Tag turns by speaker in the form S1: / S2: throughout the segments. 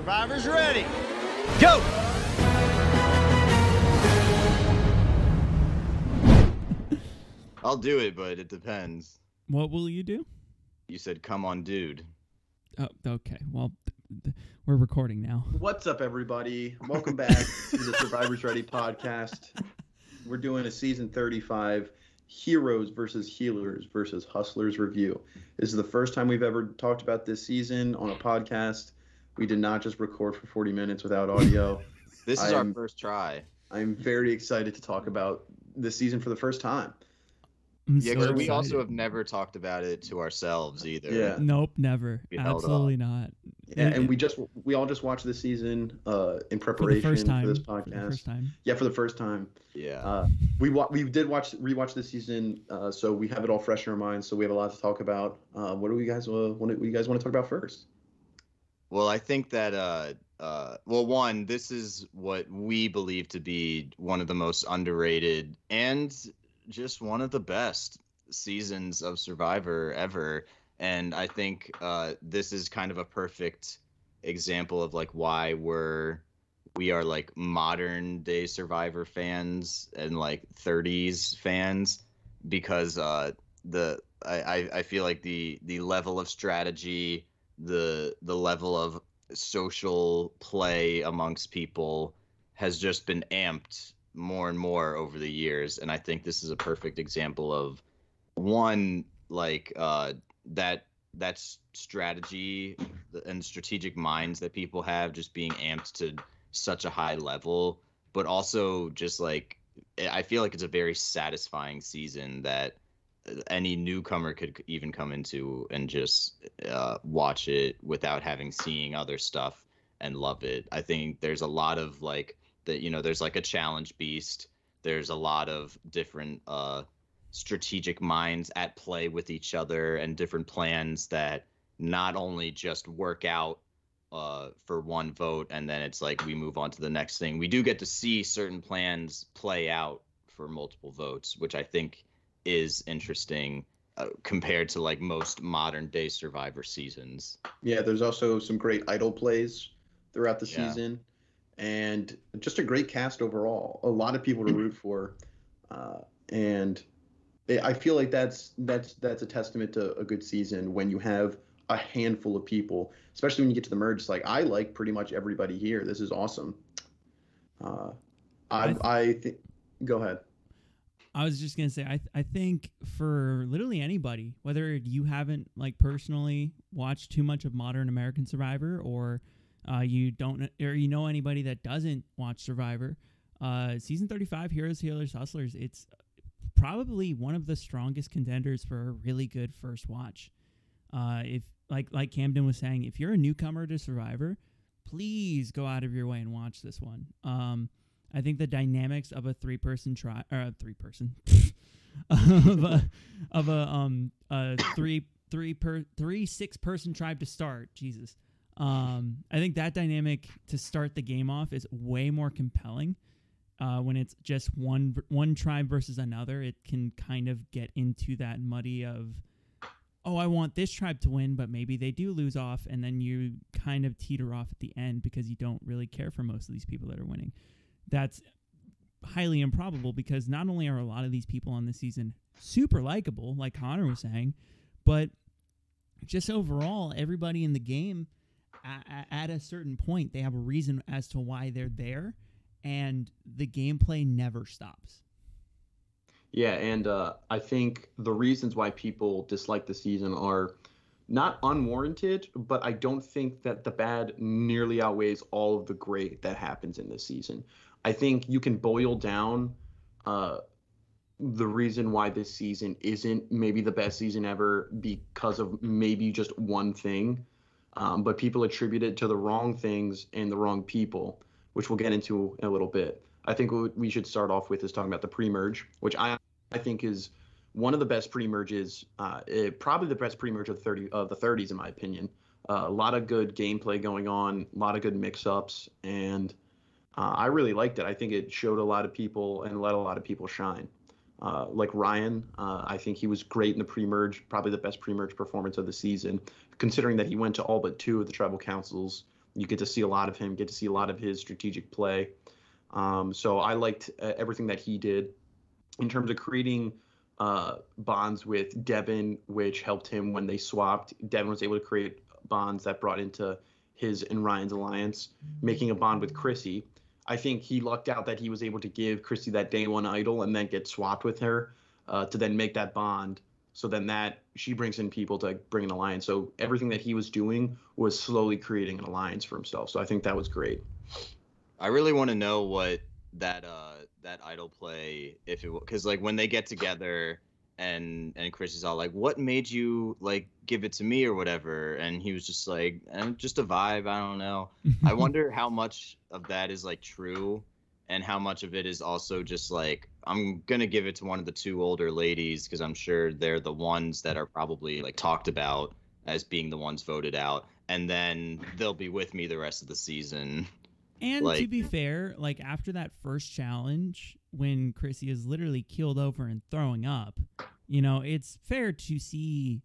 S1: Survivors ready.
S2: Go!
S3: I'll do it, but it depends.
S4: What will you do?
S3: You said, "Come on, dude."
S4: Oh, okay. Well, th- th- we're recording now.
S5: What's up, everybody? Welcome back to the Survivors Ready podcast. We're doing a season 35 Heroes versus Healers versus Hustlers review. This is the first time we've ever talked about this season on a podcast. We did not just record for 40 minutes without audio.
S3: This is our
S5: I'm-
S3: first try.
S5: I'm very excited to talk about this season for the first time.
S4: I'm
S3: Yeah,
S4: so
S3: we also have never talked about it to ourselves either.
S5: Yeah.
S4: Nope, never. Absolutely not.
S5: Yeah,
S4: It-
S5: and we just we all just watched this season uh, in
S4: for the
S5: preparation
S4: first time.
S5: for this
S4: For the
S5: podcast.
S4: first time.
S5: Yeah, for the first time.
S3: Yeah.
S5: Uh, we wa- we did watch rewatch this season, uh, so we have it all fresh in our minds. So we have a lot to talk about. Uh, what do we guys uh, what do you guys want to talk about first?
S3: Well, I think that uh uh well one, this is what we believe to be one of the most underrated and just one of the best seasons of Survivor ever. And I think uh this is kind of a perfect example of like why we're we are like modern day Survivor fans and like 30s fans because uh the I, I feel like the the level of strategy the the level of social play amongst people has just been amped more and more over the years. And i think this is a perfect example of one like uh that that's strategy and strategic minds that people have just being amped to such a high level but also just like i feel like it's a very satisfying season that any newcomer could even come into and just uh, watch it without having seeing other stuff and love it. I think there's a lot of like that you know there's like a challenge beast. There's a lot of different uh, strategic minds at play with each other and different plans that not only just work out uh, for one vote and then it's like we move on to the next thing. We do get to see certain plans play out for multiple votes, which I think is interesting uh, compared to like most modern day survivor seasons
S5: Yeah, there's also some great idol plays throughout the
S3: Yeah.
S5: season, and just a great cast overall. A lot of people to root for, uh, and I- I feel like that's that's that's a testament to a good season when you have a handful of people, especially when you get to the merge. It's like I like pretty much everybody here. This is awesome. Uh, I
S4: I th-
S5: I think. Go ahead.
S4: I was just gonna say, I th- I think for literally anybody, whether you haven't like personally watched too much of modern American Survivor, or uh, you don't, or you know anybody that doesn't watch Survivor, uh, season thirty-five, Heroes, Healers, Hustlers, it's probably one of the strongest contenders for a really good first watch. Uh, if like like Camden was saying, if you're a newcomer to Survivor, please go out of your way and watch this one. Um, I think the dynamics of a three person try or a three person of a of a um a three three per three six person tribe to start. Jesus. Um, I think that dynamic to start the game off is way more compelling. Uh, when it's just one one tribe versus another, it can kind of get into that muddy of, oh, I want this tribe to win, but maybe they do lose off, and then you kind of teeter off at the end because you don't really care for most of these people that are winning that's highly improbable because not only are a lot of these people on the season super likable, like Connor was saying, but just overall, everybody in the game at a certain point, they have a reason as to why they're there, and the gameplay never stops.
S5: Yeah, and uh, I think the reasons why people dislike the season are not unwarranted, but I don't think that the bad nearly outweighs all of the great that happens in this season. I think you can boil down uh, the reason why this season isn't maybe the best season ever because of maybe just one thing, um, but people attribute it to the wrong things and the wrong people, which we'll get into in a little bit. I think what we should start off with is talking about the pre-merge, which I I think is one of the best pre-merges, uh, eh, probably the best pre-merge of the 30 of the 30s in my opinion. Uh, a lot of good gameplay going on, a lot of good mix-ups, and uh, I really liked it. I think it showed a lot of people and let a lot of people shine. Uh, like Ryan, uh, I think he was great in the pre-merge, probably the best pre-merge performance of the season, considering that he went to all but two of the tribal councils You get to see a lot of him, get to see a lot of his strategic play. Um, so I liked uh, everything that he did in terms of creating uh, bonds with Devon, which helped him when they swapped. Devon was able to create bonds that brought into his and Ryan's alliance, making a bond with Chrissy. I think he lucked out that he was able to give Chrissy that day one idol and then get swapped with her uh, to then make that bond. So then that she brings in people to bring an alliance. So everything that he was doing was slowly creating an alliance for himself. So I think that was great.
S3: I really want to know what that uh that idol play if it because like when they get together and and Chris is all like, "What made you like give it to me or whatever?" And he was just like, eh, "Just a vibe. I don't know." I wonder how much of that is like true, and how much of it is also just like, "I'm gonna give it to one of the two older ladies because I'm sure they're the ones that are probably like talked about as being the ones voted out, and then they'll be with me the rest of the season."
S4: And to be fair, like after that first challenge, when Chrissy is literally keeled over and throwing up, you know, it's fair to see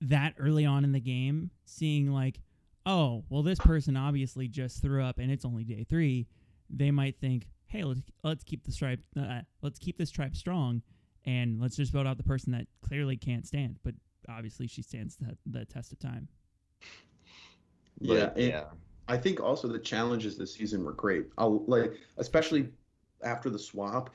S4: that early on in the game, seeing like, oh, well, this person obviously just threw up and it's only day three. They might think, hey, let's let's keep the stripe, uh, let's keep this tribe strong, and let's just vote out the person that clearly can't stand, but obviously she stands the, the test of time.
S3: But,
S5: yeah, and
S3: yeah.
S5: I think also the challenges this season were great. I'll, like especially after the swap,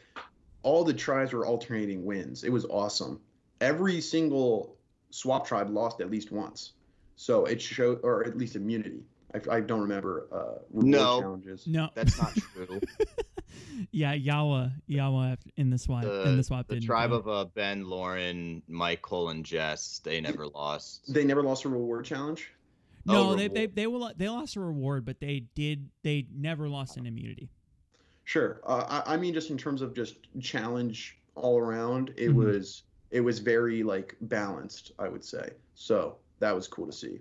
S5: all the tribes were alternating wins. It was awesome. Every single swap tribe lost at least once, so it showed, or at least immunity. I, I don't remember uh,
S3: No.
S5: challenges.
S4: No,
S3: That's not true.
S4: yeah, Yawa, Yawa in the swap in the swap
S3: the
S4: didn't
S3: tribe
S4: go.
S3: of uh, Ben, Lauren, Michael, and Jess, they never lost.
S5: They never lost a reward challenge.
S4: No,
S3: Oh,
S4: they, they they will they lost a reward, but they did they never lost an immunity.
S5: Sure. Uh, I, I mean, just in terms of just challenge all around, it
S4: Mhm.
S5: was it was very like balanced. I would say. So that was cool to see.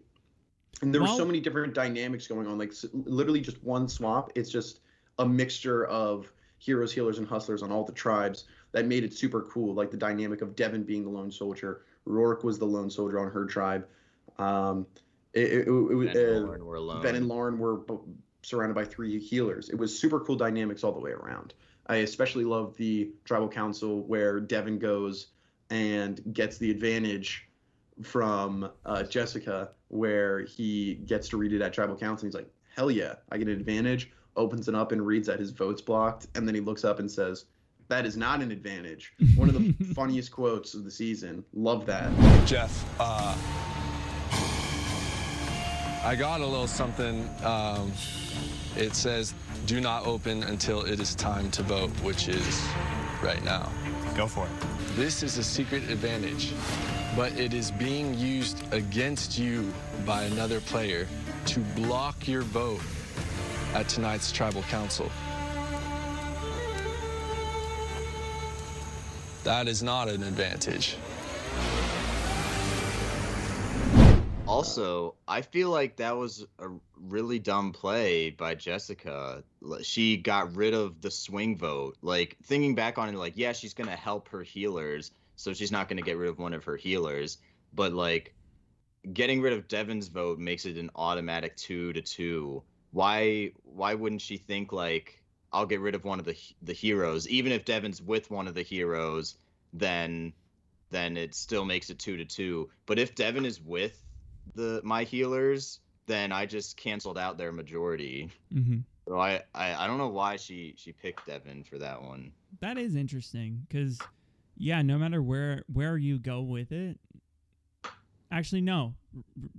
S5: And there were so many different dynamics going on. Like literally just one swap. It's just a mixture of heroes, healers, and hustlers on all the tribes that made it super cool. Like the dynamic of Devon being the lone soldier, Roark was the lone soldier on her tribe. Um, it, it, it, it,
S3: Ben
S5: uh,
S3: and Lauren were alone.
S5: Ben and Lauren were b- surrounded by three healers. It was super cool dynamics all the way around. I especially love the tribal council where Devon goes and gets the advantage from uh, Jessica, where he gets to read it at tribal council. He's like, "Hell yeah, I get an advantage." Opens it up and reads that his vote's blocked, and then he looks up and says, "That is not an advantage." One of the funniest quotes of the season. Love that.
S1: Jeff, uh, I got a little something. Um, it says, do not open until it is time to vote, which is right now.
S2: Go for it.
S1: This is a secret advantage, but it is being used against you by another player to block your vote at tonight's tribal council. That is not an advantage.
S3: Also, I feel like that was a really dumb play by Jessica. She got rid of the swing vote. Like thinking back on it, like yeah, she's gonna help her healers, so she's not gonna get rid of one of her healers. But like, getting rid of Devon's vote makes it an automatic two to two. Why? Why wouldn't she think like I'll get rid of one of the the heroes, even if Devon's with one of the heroes, then then it still makes it two to two. But if Devon is with the my healers, then I just canceled out their majority.
S4: Mm-hmm.
S3: So I, I I don't know why she she picked Devon for that one.
S4: That is interesting because, yeah, no matter where where you go with it, actually no,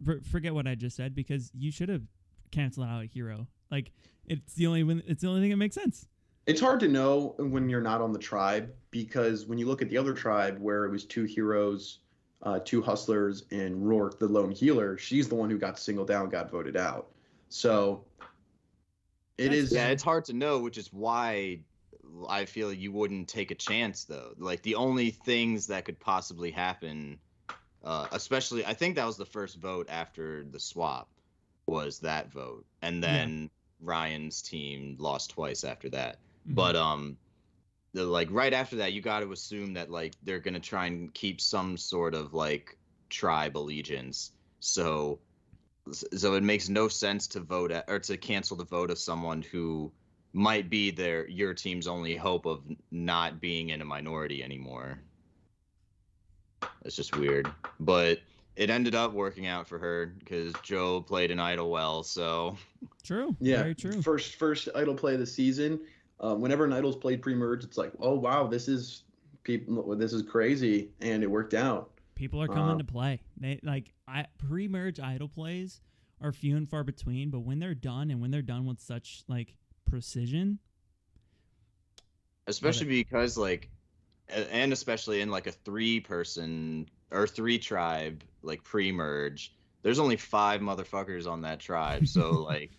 S4: R- r- forget what I just said because you should have canceled out a hero. Like it's the only one- it's the only thing that makes sense.
S5: It's hard to know when you're not on the tribe because when you look at the other tribe where it was two heroes, uh, two hustlers, and Roark, the lone healer, she's the one who got singled out, got voted out. So it
S4: That's-
S5: is.
S3: Yeah, it's hard to know, which is why I feel you wouldn't take a chance though. Like the only things that could possibly happen, uh, especially I think that was the first vote after the swap, was that vote, and then Ryan's team lost twice after that.
S4: Mhm.
S3: But um, the, like right after that, you got to assume that like they're gonna try and keep some sort of like tribe allegiance. So so it makes no sense to vote at, or to cancel the vote of someone who might be their your team's only hope of not being in a minority anymore. It's just weird, but it ended up working out for her because Joe played an idol well. So
S4: True.
S5: Yeah,
S4: Very true.
S5: First, first idol play of the season. Uh, whenever an idol's played pre-merge, it's like, oh wow, this is people, this is crazy, and it worked out.
S4: People are coming
S5: Uh,
S4: to play. They like I pre-merge idol plays are few and far between, but when they're done and when they're done with such like precision,
S3: especially because like and especially in like a three person or three tribe like pre-merge there's only five motherfuckers on that tribe so like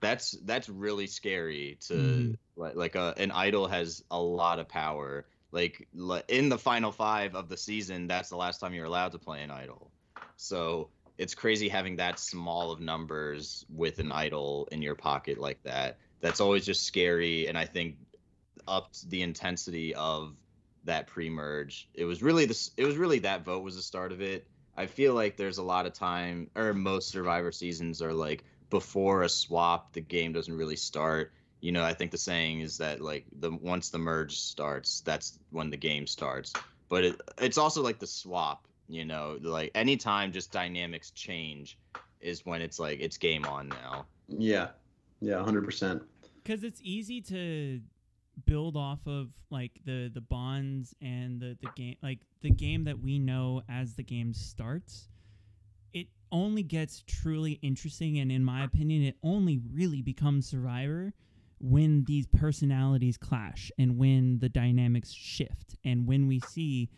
S3: that's that's really scary to
S4: Mhm.
S3: like like a, an idol has a lot of power like in the final five of the season that's the last time you're allowed to play an idol so it's crazy having that small of numbers with an idol in your pocket like that that's always just scary and i think upped the intensity of that pre-merge. It was really this. It was really that vote was the start of it. I feel like there's a lot of time, or most Survivor seasons are like before a swap, the game doesn't really start. You know, I think the saying is that like the once the merge starts, that's when the game starts. But it, it's also like the swap. You know, like anytime just dynamics change is when it's like it's game on now.
S5: Yeah, yeah, hundred percent.
S4: because it's easy to build off of like the the bonds and the the game like the game that we know as the game starts it only gets truly interesting and in my opinion it only really becomes survivor when these personalities clash and when the dynamics shift and when we see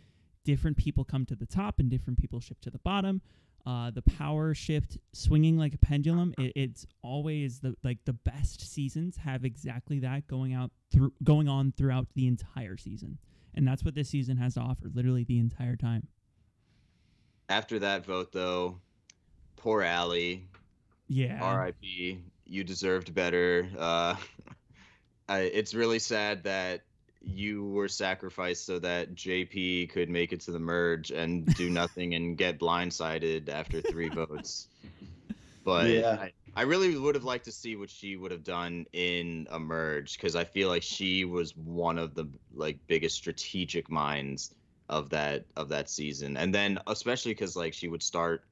S4: different people come to the top and different people shift to the bottom. Uh, the power shift swinging like a pendulum it, it's always the like the best seasons have exactly that going out through going on throughout the entire season. And that's what this season has to offer literally the entire time.
S3: After that vote, though, poor Ali.
S4: yeah
S3: R.I.P. You deserved better. Uh, I, it's really sad that you were sacrificed so that JP could make it to the merge and do nothing and get blindsided after three votes. But
S5: Yeah.
S3: I, I really would have liked to see what she would have done in a merge because I feel like she was one of the like biggest strategic minds of that of that season. And then especially because like she would start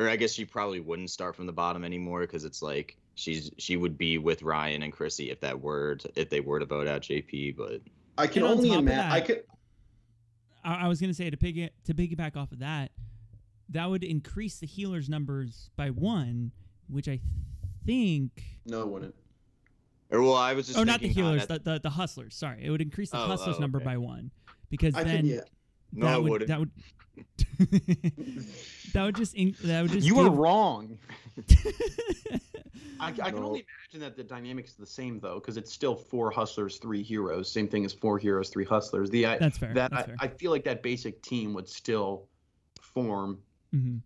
S3: or I guess she probably wouldn't start from the bottom anymore because it's like she's she would be with Ryan and Chrissy if that were to, if they were to vote out JP. But
S5: I can
S4: on
S5: only
S4: top of
S5: imagine. I could.
S4: I, I was gonna say to piggy to piggyback off of that, that would increase the healers numbers by one, which I think.
S5: No, it wouldn't.
S3: or well, I was just
S4: oh, not the
S3: thinking,
S4: healers, the, the the hustlers. Sorry, it would increase the
S3: Oh,
S4: hustlers
S3: oh,
S4: number by one, because
S5: I
S4: then
S5: think yeah.
S3: No,
S4: that
S3: it
S4: would
S3: wouldn't.
S4: that would that would just in, that would just
S5: You are
S4: give-
S5: wrong. I, I can only imagine that the dynamics is the same though, because it's still four hustlers, three heroes. Same thing as four heroes, three hustlers. The I,
S4: That's fair.
S5: that
S4: that's
S5: I,
S4: fair.
S5: I feel like that basic team would still form.
S4: hmm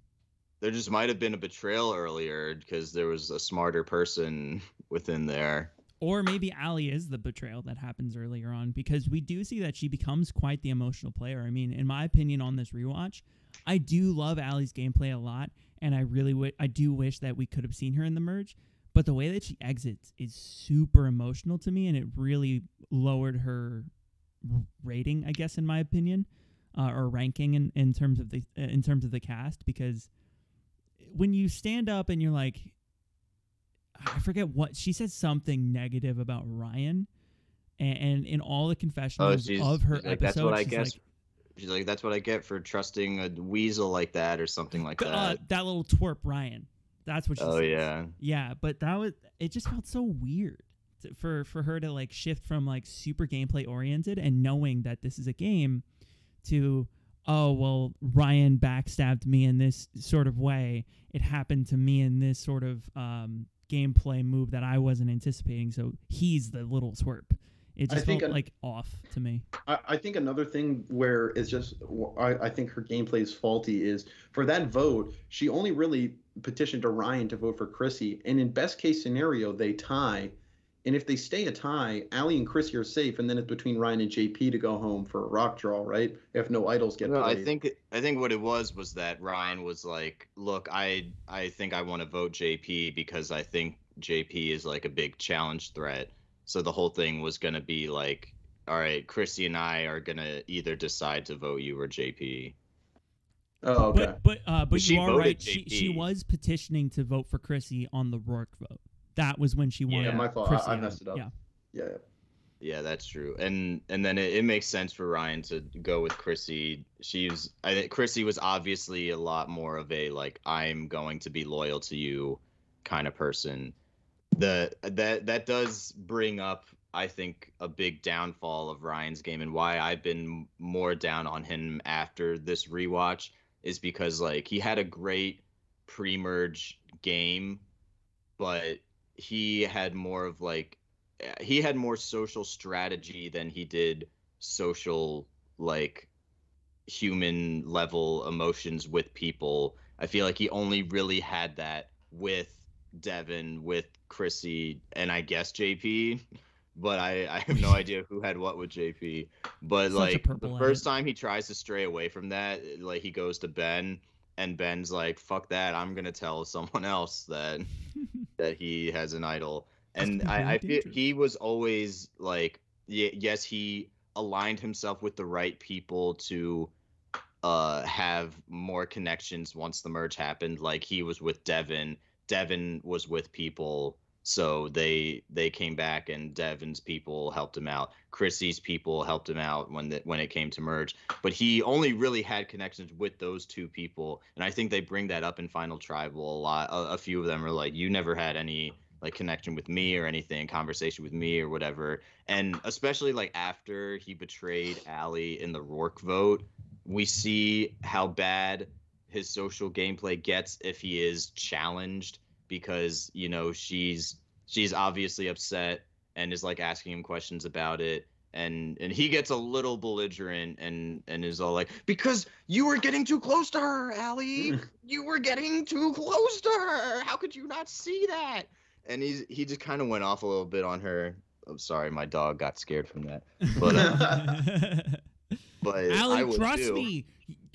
S3: there just might have been a betrayal earlier because there was a smarter person within there.
S4: Or maybe Ali is the betrayal that happens earlier on because we do see that she becomes quite the emotional player. I mean, in my opinion, on this rewatch, I do love Ali's gameplay a lot, and I really would, I do wish that we could have seen her in the merge. But the way that she exits is super emotional to me, and it really lowered her rating, I guess, in my opinion, uh, or ranking in, in terms of the in terms of the cast because when you stand up and you're like I forget what she said something negative about Ryan, and, and in all the confessionals
S3: she's-
S4: of her
S3: like,
S4: episodes,
S3: "That's what I
S4: she's
S3: guess
S4: like,
S3: She's like, "That's what I get for trusting a weasel like that, or something like that."
S4: uh, that little twerp Ryan. That's what she
S3: oh
S4: said.
S3: yeah,
S4: Yeah, but that was it. Just felt so weird to, for for her to like shift from like super gameplay oriented and knowing that this is a game to oh well Ryan backstabbed me in this sort of way. It happened to me in this sort of um, gameplay move that I wasn't anticipating. So he's the little twerp. It
S5: I
S4: just
S5: think
S4: felt
S5: an-
S4: like off to me.
S5: I, I think another thing where it's just I, I think her gameplay is faulty is for that vote she only really petitioned to Ryan to vote for Chrissy and in best case scenario they tie And if they stay a tie, Ali and Chrissy are safe, and then it's between Ryan and JP to go home for a rock draw, right? If no idols get
S3: No, I think I think what it was was that Ryan was like, "Look, I I think I want to vote JP because I think JP is like a big challenge threat." So the whole thing was gonna be like, "All right, Chrissy and I are gonna either decide to vote you or JP."
S5: Oh, okay.
S4: But but uh, but
S3: She
S4: you are
S3: voted
S4: right. She she was petitioning to vote for Chrissy on the Roark vote. That was when she won.
S5: Yeah, my fault. I- I messed it up.
S4: Yeah.
S5: yeah, yeah.
S3: Yeah, that's true. And and then it, it makes sense for Ryan to go with Chrissy. She's I think Chrissy was obviously a lot more of a like I'm going to be loyal to you kind of person. The that that does bring up I think a big downfall of Ryan's game and why I've been more down on him after this rewatch is because like he had a great pre-merge game but he had more of like he had more social strategy than he did social like human level emotions with people. I feel like he only really had that with Devon, with Chrissy, and I guess JP. But I, I have no idea who had what with JP. But
S4: Such
S3: like the first time he tries to stray away from that, like he goes to Ben, and Ben's like, "Fuck that! I'm gonna tell someone else that that he has an idol." And I, I feel he was always like, y- yes, he aligned himself with the right people to uh have more connections once the merge happened. Like he was with Devon, Devon was with people, so they they came back and Devon's people helped him out. Chrissy's people helped him out when the, when it came to merge. But he only really had connections with those two people, and I think they bring that up in Final Tribal a lot. A, a few of them are like, "You never had any." like connection with me or anything conversation with me or whatever and especially like after he betrayed Ali in the Roark vote we see how bad his social gameplay gets if he is challenged because you know she's she's obviously upset and is like asking him questions about it. And and he gets a little belligerent and and is all like because you were getting too close to her Ali you were getting too close to her. How could you not see that? And he's he just kind of went off a little bit on her. I'm sorry my dog got scared from that. But uh, but I
S4: Ali,
S3: would
S4: trust
S3: too.
S4: me.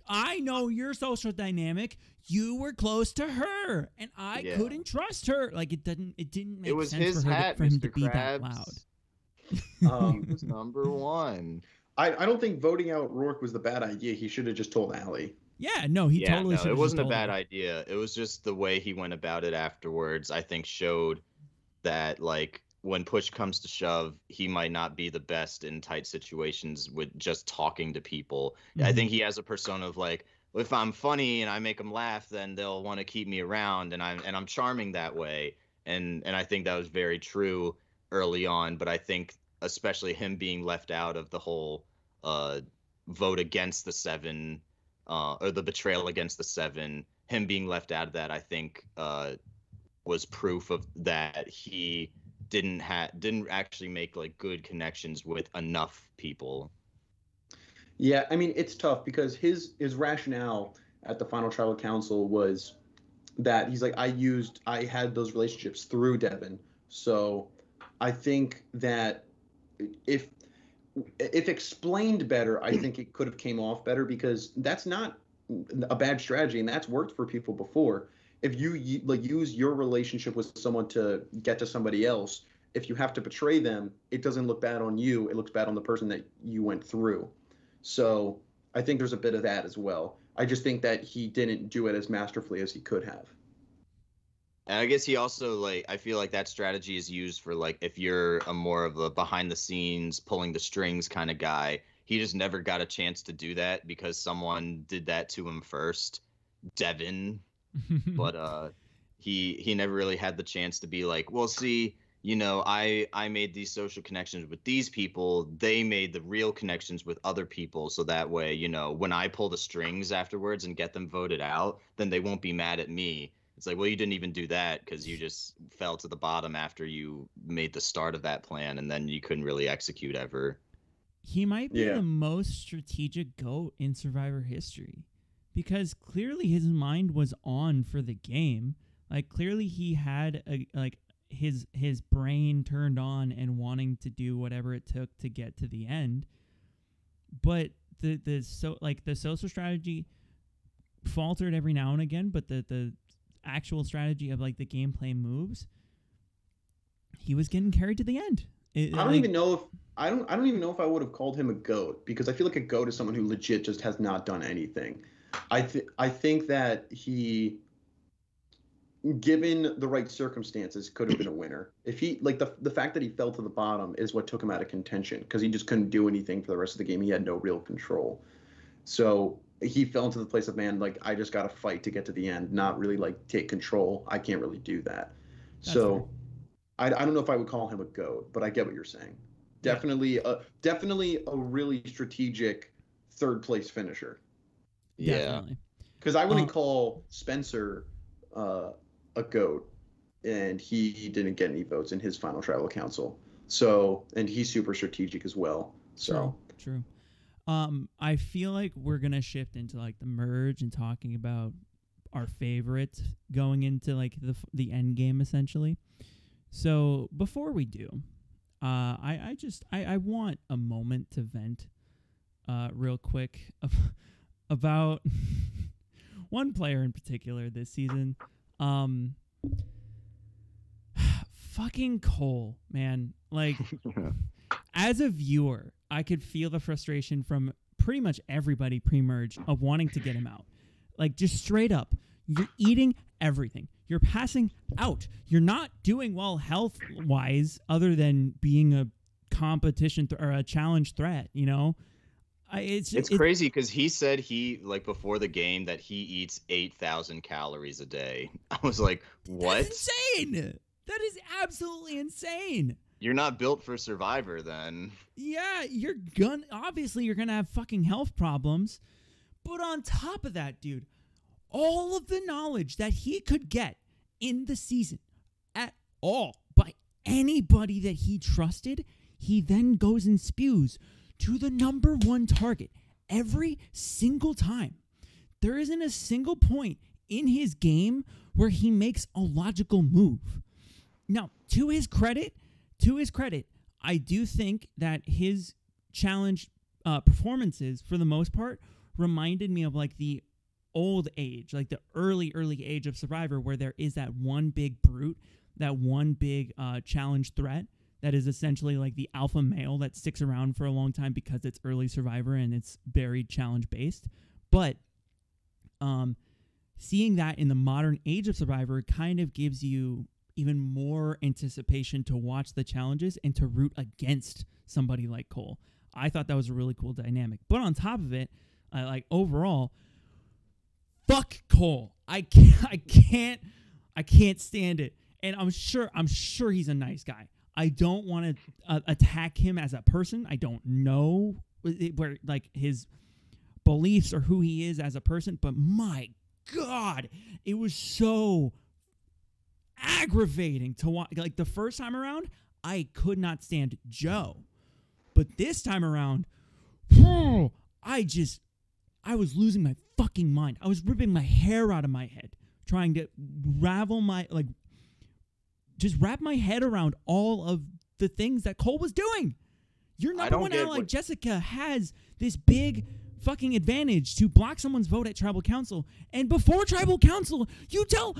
S4: I know your social dynamic. You were close to her, and I
S3: Yeah.
S4: couldn't trust her. Like it didn't. It didn't make
S3: it was
S4: sense
S3: his
S4: for, her
S3: hat
S4: to, for him
S3: Mr.
S4: to be that
S3: Krabs.
S4: loud.
S5: Um,
S3: He was number one
S5: I, I don't think voting out Roark was the bad idea. He should have just told Ali.
S4: Yeah, no, he totally should have.
S3: yeah,
S4: totally
S3: no,
S4: should.
S3: it wasn't a bad idea. It was just the way he went about it afterwards. I think showed that like when push comes to shove, he might not be the best in tight situations with just talking to people.
S4: Mm-hmm.
S3: I think he has a persona of like, if I'm funny and I make them laugh, then they'll want to keep me around, and I'm and I'm charming that way. And and I think that was very true early on. But I think especially him being left out of the whole uh, vote against the seven uh, or the betrayal against the seven, him being left out of that, I think uh, was proof of that he didn't have didn't actually make like good connections with enough people.
S5: Yeah, I mean it's tough because his his rationale at the final tribal council was that he's like I used I had those relationships through Devon. So I think that if if explained better, I think it could have came off better because that's not a bad strategy and that's worked for people before. If you like use your relationship with someone to get to somebody else, if you have to betray them, it doesn't look bad on you. It looks bad on the person that you went through. So I think there's a bit of that as well. I just think that he didn't do it as masterfully as he could have.
S3: And I guess he also like I feel like that strategy is used for like if you're a more of a behind the scenes pulling the strings kind of guy. He just never got a chance to do that because someone did that to him first. Devon but uh he he never really had the chance to be like well see you know i i made these social connections with these people. They made the real connections with other people so that way you know when i pull the strings afterwards and get them voted out then they won't be mad at me. It's like well you didn't even do that because you just fell to the bottom after you made the start of that plan and then you couldn't really execute ever.
S4: He might be
S5: Yeah.
S4: the most strategic goat in Survivor history because clearly his mind was on for the game. Like clearly he had a like his his brain turned on and wanting to do whatever it took to get to the end. But the the so like the social strategy faltered every now and again, but the the actual strategy of like the gameplay moves, he was getting carried to the end. It,
S5: I don't
S4: like-
S5: even know if I don't I don't even know if I would have called him a goat because I feel like a goat is someone who legit just has not done anything. I th- I think that he given the right circumstances could have been a winner. If he like the the fact that he fell to the bottom is what took him out of contention because he just couldn't do anything for the rest of the game. He had no real control. So he fell into the place of man like I just got to fight to get to the end, not really like take control. I can't really do that.
S4: That's
S5: so I, I don't know if I would call him a goat, but I get what you're saying.
S4: Yeah.
S5: Definitely a definitely a really strategic third place finisher.
S3: Yeah.
S5: Because I wouldn't
S4: Um,
S5: call Spencer uh, a goat, and he didn't get any votes in his final tribal council. So, and he's super strategic as well. So,
S4: True. True. Um, I feel like we're gonna shift into like the merge and talking about our favorites going into like the f- the end game essentially. So before we do, uh, I I just I I want a moment to vent, uh, real quick about one player in particular this season. Um, fucking Cole, man, like as a viewer, I could feel the frustration from pretty much everybody pre-merge of wanting to get him out. Like just straight up, you're eating everything. You're passing out. You're not doing well health-wise, other than being a competition th- or a challenge threat. You know, I, it's
S3: It's
S4: it-
S3: crazy because he said he like before the game that he eats eight thousand calories a day. I was like, what?
S4: That's insane. That is absolutely insane.
S3: You're not built for Survivor then.
S4: Yeah, you're gonna obviously you're gonna have fucking health problems. But on top of that, dude, all of the knowledge that he could get in the season at all by anybody that he trusted, he then goes and spews to the number one target every single time. There isn't a single point in his game where he makes a logical move. Now, to his credit, to his credit, I do think that his challenge uh, performances, for the most part, reminded me of like the old age, like the early, early age of Survivor, where there is that one big brute, that one big uh, challenge threat that is essentially like the alpha male that sticks around for a long time because it's early Survivor and it's very challenge based. But um, seeing that in the modern age of Survivor kind of gives you even more anticipation to watch the challenges and to root against somebody like Cole. I thought that was a really cool dynamic. But on top of it, uh, like overall, fuck Cole. I can't, I can't, I can't stand it. And I'm sure, I'm sure he's a nice guy. I don't want to uh, attack him as a person. I don't know where like his beliefs or who he is as a person. But my God, it was so aggravating to watch. Like the first time around, I could not stand Joe, but this time around, I just, I was losing my fucking mind. I was ripping my hair out of my head, trying to ravel my like, just wrap my head around all of the things that Cole was doing. Your number one ally,
S3: what-
S4: Jessica, has this big fucking advantage to block someone's vote at tribal council. And before tribal council, you tell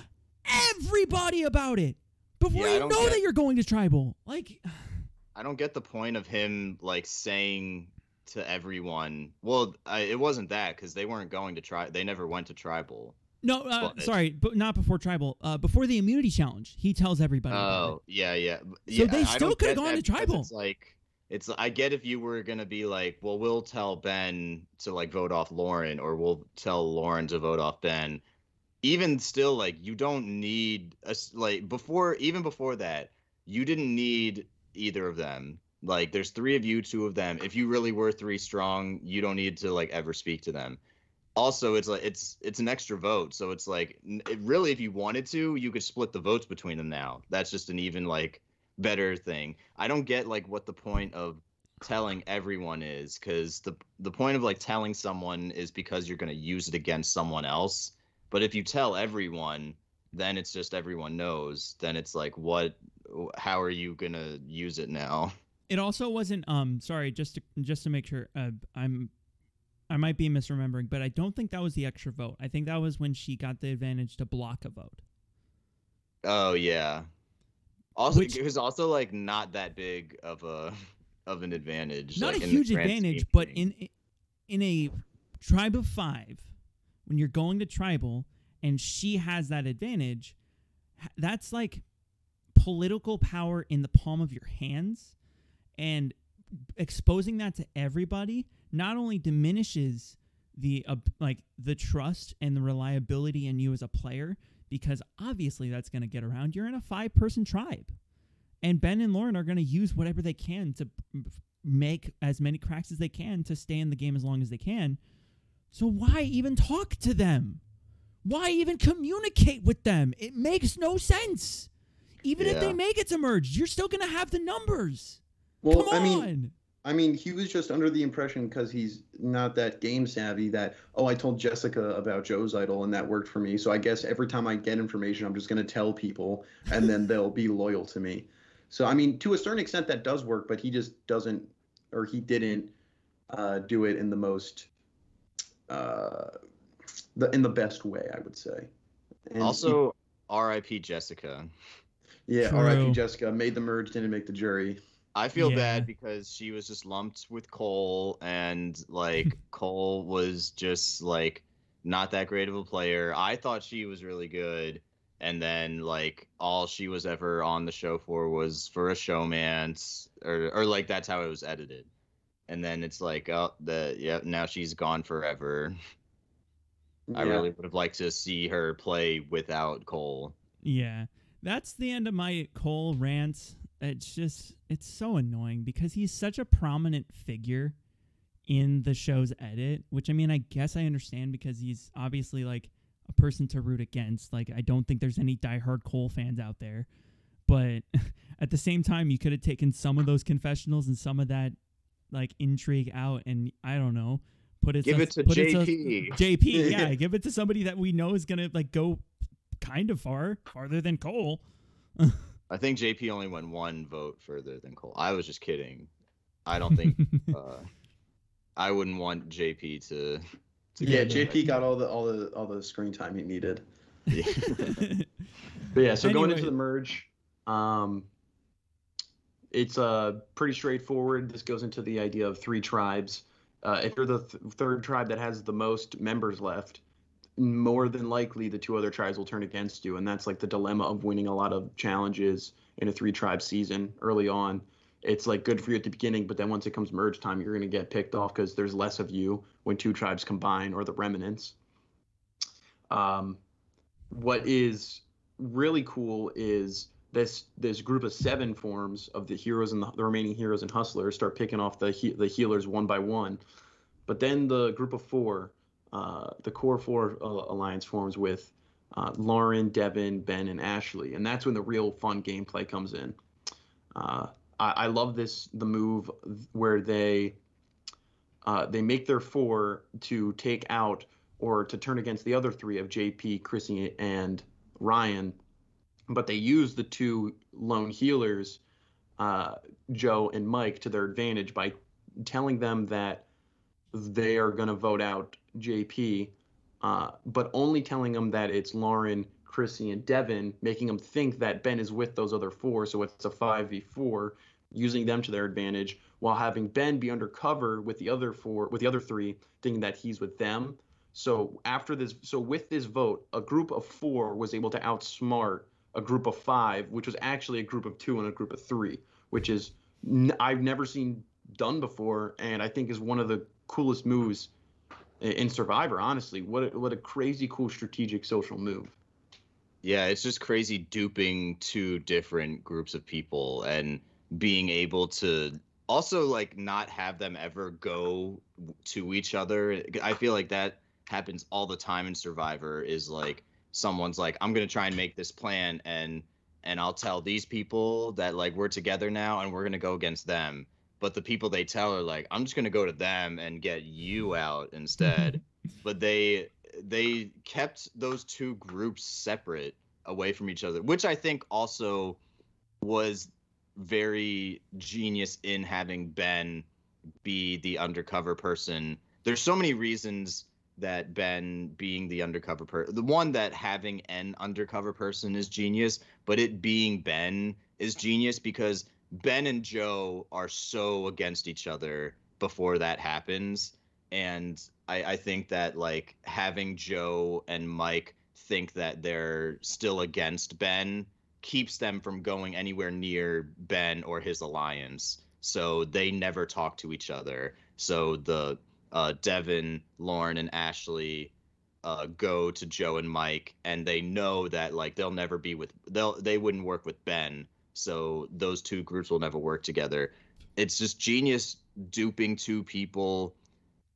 S4: everybody about it. Before
S3: Yeah,
S4: you know
S3: get-
S4: that you're going to tribal. Like
S3: I don't get the point of him like saying to everyone. Well, I, it wasn't that because they weren't going to try. They never went to tribal.
S4: No, uh,
S3: But-
S4: sorry, but not before tribal. Uh, before the immunity challenge, he tells everybody. about it.
S3: Oh, yeah, yeah.
S4: So
S3: yeah,
S4: they still could've
S3: get
S4: gone to tribal.
S3: It's like it's. I get if you were gonna be like, well, we'll tell Ben to like vote off Lauren, or we'll tell Lauren to vote off Ben. Even still, like you don't need a like before. Even before that, you didn't need either of them. Like there's three of you, two of them. If you really were three strong, you don't need to like ever speak to them also it's like it's it's an extra vote so it's like it really if you wanted to you could split the votes between them now that's just an even like better thing i don't get like what the point of telling everyone is because the the point of like telling someone is because you're going to use it against someone else but if you tell everyone then it's just everyone knows then it's like what how are you gonna use it now?
S4: It also wasn't. Um, sorry, just to just to make sure. Uh, I'm. I might be misremembering, but I don't think that was the extra vote. I think that was when she got the advantage to block a vote.
S3: Oh yeah. Also,
S4: Which-
S3: it was also like not that big of a of an advantage.
S4: Not
S3: like,
S4: a huge advantage, but in in a tribe of five, when you're going to tribal and she has that advantage, that's like political power in the palm of your hands, and exposing that to everybody not only diminishes the uh, like the trust and the reliability in you as a player because obviously that's going to get around. You're in a five person tribe and ben and lauren are going to use whatever they can to make as many cracks as they can to stay in the game as long as they can. So why even talk to them? Why even communicate with them? It makes no sense. Even if they make it to merge you're still going to have the numbers.
S5: Well,
S4: come
S5: I mean, I mean, he was just under the impression because he's not that game savvy that oh, I told Jessica about Joe's idol and that worked for me. So I guess every time I get information, I'm just gonna tell people, and then they'll be loyal to me. So I mean, to a certain extent, that does work, but he just doesn't, or he didn't uh, do it in the most, uh, the in the best way, I would say. And he-
S3: also R.I.P. Jessica.
S5: yeah,
S4: True.
S5: R.I.P. Jessica made the merge, didn't make the jury.
S3: I feel
S4: Yeah.
S3: bad because she was just lumped with Cole, and like Cole was just like not that great of a player. I thought she was really good, and then like all she was ever on the show for was for a showmance, or or like that's how it was edited. And then it's like, oh, the yeah, now she's gone forever. I really would have liked to see her play without Cole.
S4: Yeah. That's the end of my Cole rant. It's just it's so annoying because he's such a prominent figure in the show's edit, which I mean I guess I understand because he's obviously like a person to root against. Like I don't think there's any diehard Cole fans out there. But at the same time you could have taken some of those confessionals and some of that like intrigue out and I don't know, put it
S3: Give
S4: some-
S3: it to
S4: put it
S3: JP.
S4: JP, yeah, give it to somebody that we know is gonna like go kind of far, farther than Cole.
S3: I think JP only went one vote further than Cole. I was just kidding. I don't think uh, I wouldn't want JP to. to
S5: Yeah,
S3: get
S5: JP got all the all the all the screen time he needed.
S3: Yeah.
S5: But yeah, so going into the merge, um, it's uh, pretty straightforward. This goes into the idea of three tribes. Uh, if you're the th- third tribe that has the most members left, more than likely the two other tribes will turn against you, and that's like the dilemma of winning a lot of challenges in a three tribe season early on. It's like good for you at the beginning, but then once it comes merge time, you're going to get picked off because there's less of you when two tribes combine or the remnants. Um, what is really cool is this this group of seven forms of the heroes and the, the remaining heroes and hustlers start picking off the he, the healers one by one, but then the group of four, uh, the core four uh, alliance forms with uh, Lauren, Devon, Ben, and Ashley, and that's when the real fun gameplay comes in. Uh, I, I love this the move where they uh, they make their four to take out or to turn against the other three of JP, Chrissy, and Ryan, but they use the two lone healers, Joe and Mike, to their advantage by telling them that they are going to vote out JP, uh, but only telling them that it's Lauren, Chrissy, and Devon, making them think that Ben is with those other four, so it's a 5v4, using them to their advantage, while having Ben be undercover with the other four, with the other three, thinking that he's with them. So after this, so with this vote, a group of four was able to outsmart a group of five, which was actually a group of two and a group of three, which is I've never seen done before, and I think is one of the coolest moves in Survivor. Honestly, what a, what a crazy cool strategic social move.
S3: Yeah, it's just crazy duping two different groups of people and being able to also like not have them ever go to each other. I feel like that happens all the time in Survivor is like someone's like I'm going to try and make this plan and and I'll tell these people that like we're together now and we're going to go against them. But the people they tell are like I'm just going to go to them and get you out instead. but they they kept those two groups separate away from each other, which I think also was very genius in having Ben be the undercover person. There's so many reasons that Ben being the undercover person, the one that having an undercover person is genius, but it being Ben is genius because Ben and Joe are so against each other before that happens. And I, I think that like having Joe and Mike think that they're still against Ben keeps them from going anywhere near Ben or his alliance. So they never talk to each other. So the uh, Devon, Lauren, and Ashley uh, go to Joe and Mike, and they know that like they'll never be with they'll they wouldn't work with Ben. So those two groups will never work together. It's just genius duping two people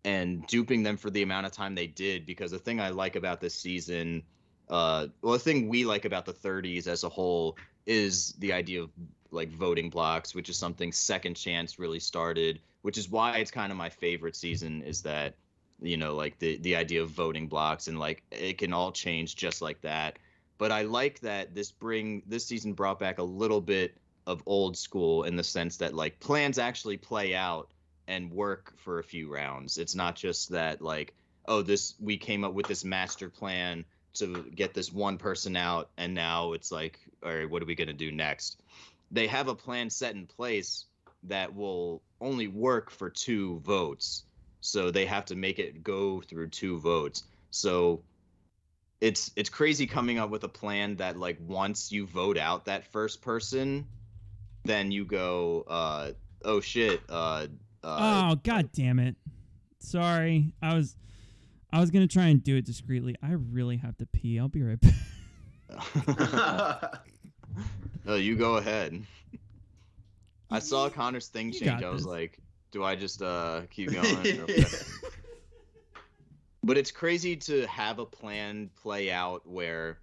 S3: and duping them for the amount of time they did. Because the thing I like about this season, uh, well, the thing we like about the 30s as a whole is the idea of like voting blocks, which is something Second Chance really started, which is why it's kind of my favorite season. Is that you know like the the idea of voting blocks and like it can all change just like that. But I like that this bring this season brought back a little bit of old school in the sense that like plans actually play out and work for a few rounds. It's not just that like oh this we came up with this master plan to get this one person out and now it's like all right what are we going to do next? They have a plan set in place that will only work for two votes. So they have to make it go through two votes. So it's it's crazy coming up with a plan that like once you vote out that first person then you go uh oh shit uh,
S4: uh oh god damn it sorry i was I was gonna try and do it discreetly. I really have to pee. I'll be right
S3: back. no, you go ahead. I saw Connor's thing change. I was this. like, do I just uh keep going? But it's crazy to have a plan play out where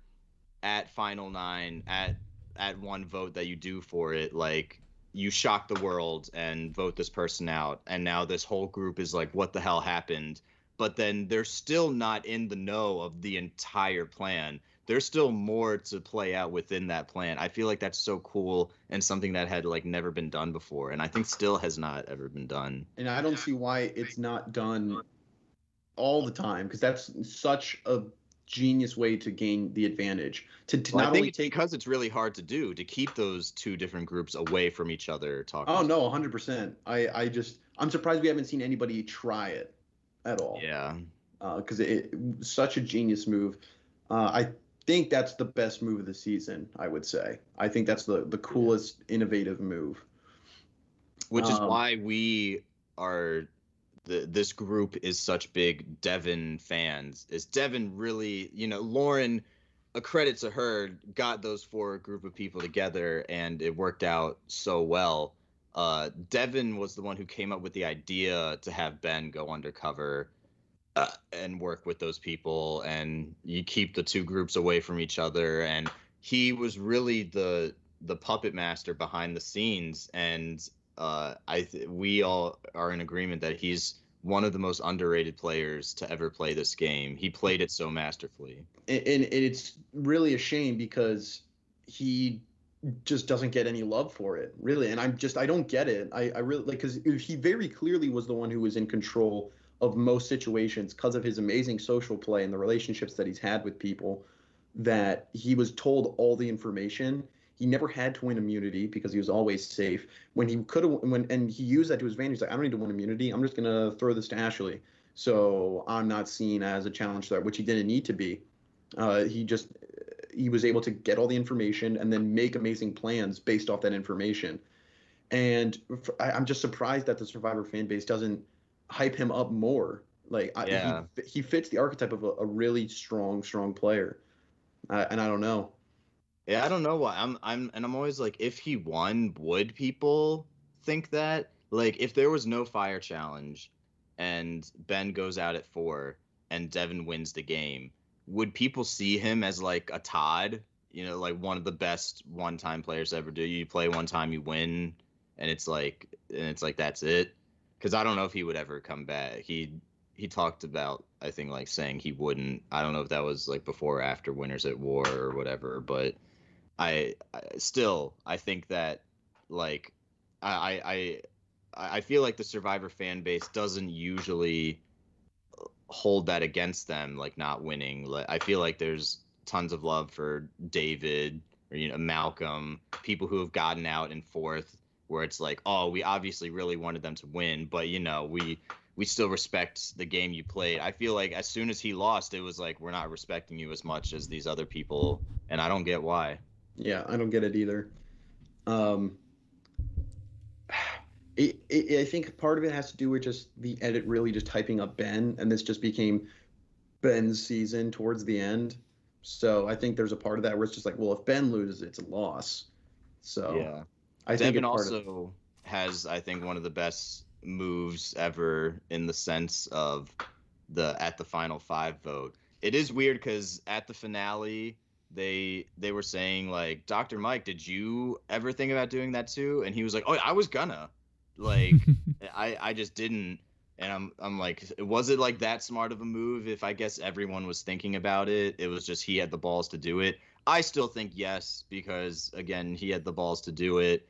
S3: at final nine, at at one vote that you do for it, like you shock the world and vote this person out, and now this whole group is like, what the hell happened? but then they're still not in the know of the entire plan. There's still more to play out within that plan. I feel like that's so cool and something that had like never been done before, and I think still has not ever been done.
S5: And I don't see why it's not done all the time because that's such a genius way to gain the advantage. To, to
S3: well, not only take because it's really hard to do to keep those two different groups away from each other talking.
S5: Oh no, 100%. I I just I'm surprised we haven't seen anybody try it at all.
S3: Yeah.
S5: Because uh, it, it such a genius move. Uh, I think that's the best move of the season. I would say. I think that's the the coolest, innovative move.
S3: Which is um, why we are. The, this group is such big Devon fans. Is Devon really? You know, Lauren. A credit to her, got those four group of people together, and it worked out so well uh, Devon was the one who came up with the idea to have Ben go undercover uh, and work with those people, and you keep the two groups away from each other. And he was really the the puppet master behind the scenes, and uh, I th- we all are in agreement that he's one of the most underrated players to ever play this game. He played it so masterfully,
S5: and, and it's really a shame because he just doesn't get any love for it really. And i'm just i don't get it. I, I really like because he very clearly was the one who was in control of most situations because of his amazing social play and the relationships that he's had with people that he was told all the information he never had to win immunity because he was always safe when he could have when and he used that to his advantage He's like i don't need to win immunity i'm just going to throw this to ashley so i'm not seen as a challenge threat, which he didn't need to be uh, he just he was able to get all the information and then make amazing plans based off that information. And I, am just surprised that the Survivor fan base doesn't hype him up more. Like, yeah. I, he, he fits the archetype of a, a really strong, strong player. Uh, and I don't know.
S3: Yeah, I don't know why. I'm, I'm, and I'm always like, if he won, would people think that? Like, if there was no fire challenge, and Ben goes out at four, and Devon wins the game, would people see him as like a Todd? You know, like one of the best one-time players ever do. You play one time, you win, and it's like, and it's like that's it. Because I don't know if he would ever come back. He he talked about I think like saying he wouldn't. I don't know if that was like before or after Winners at War or whatever, but I, I still I think that like I I I feel like the Survivor fan base doesn't usually hold that against them, like not winning. I feel like there's tons of love for David or you know Malcolm, people who have gotten out in fourth, where it's like, oh, we obviously really wanted them to win, but you know we we still respect the game you played. I feel like as soon as he lost, it was like we're not respecting you as much as these other people, and I don't get why.
S5: Yeah, I don't get it either. Um, it, it, I think part of it has to do with just the edit really just typing up Ben, and this just became Ben's season towards the end. So I think there's a part of that where it's just like, well, if Ben loses, it's a loss. So
S3: yeah, I Devon think also of... has, I think, one of the best moves ever in the sense of the at the final five vote. It is weird because at the finale, they they were saying like, Dr. Mike, did you ever think about doing that too? And he was like, Oh, I was gonna. Like, I I just didn't and I'm I'm like, was it like that smart of a move? If I guess everyone was thinking about it, it was just he had the balls to do it. I still think yes because again he had the balls to do it,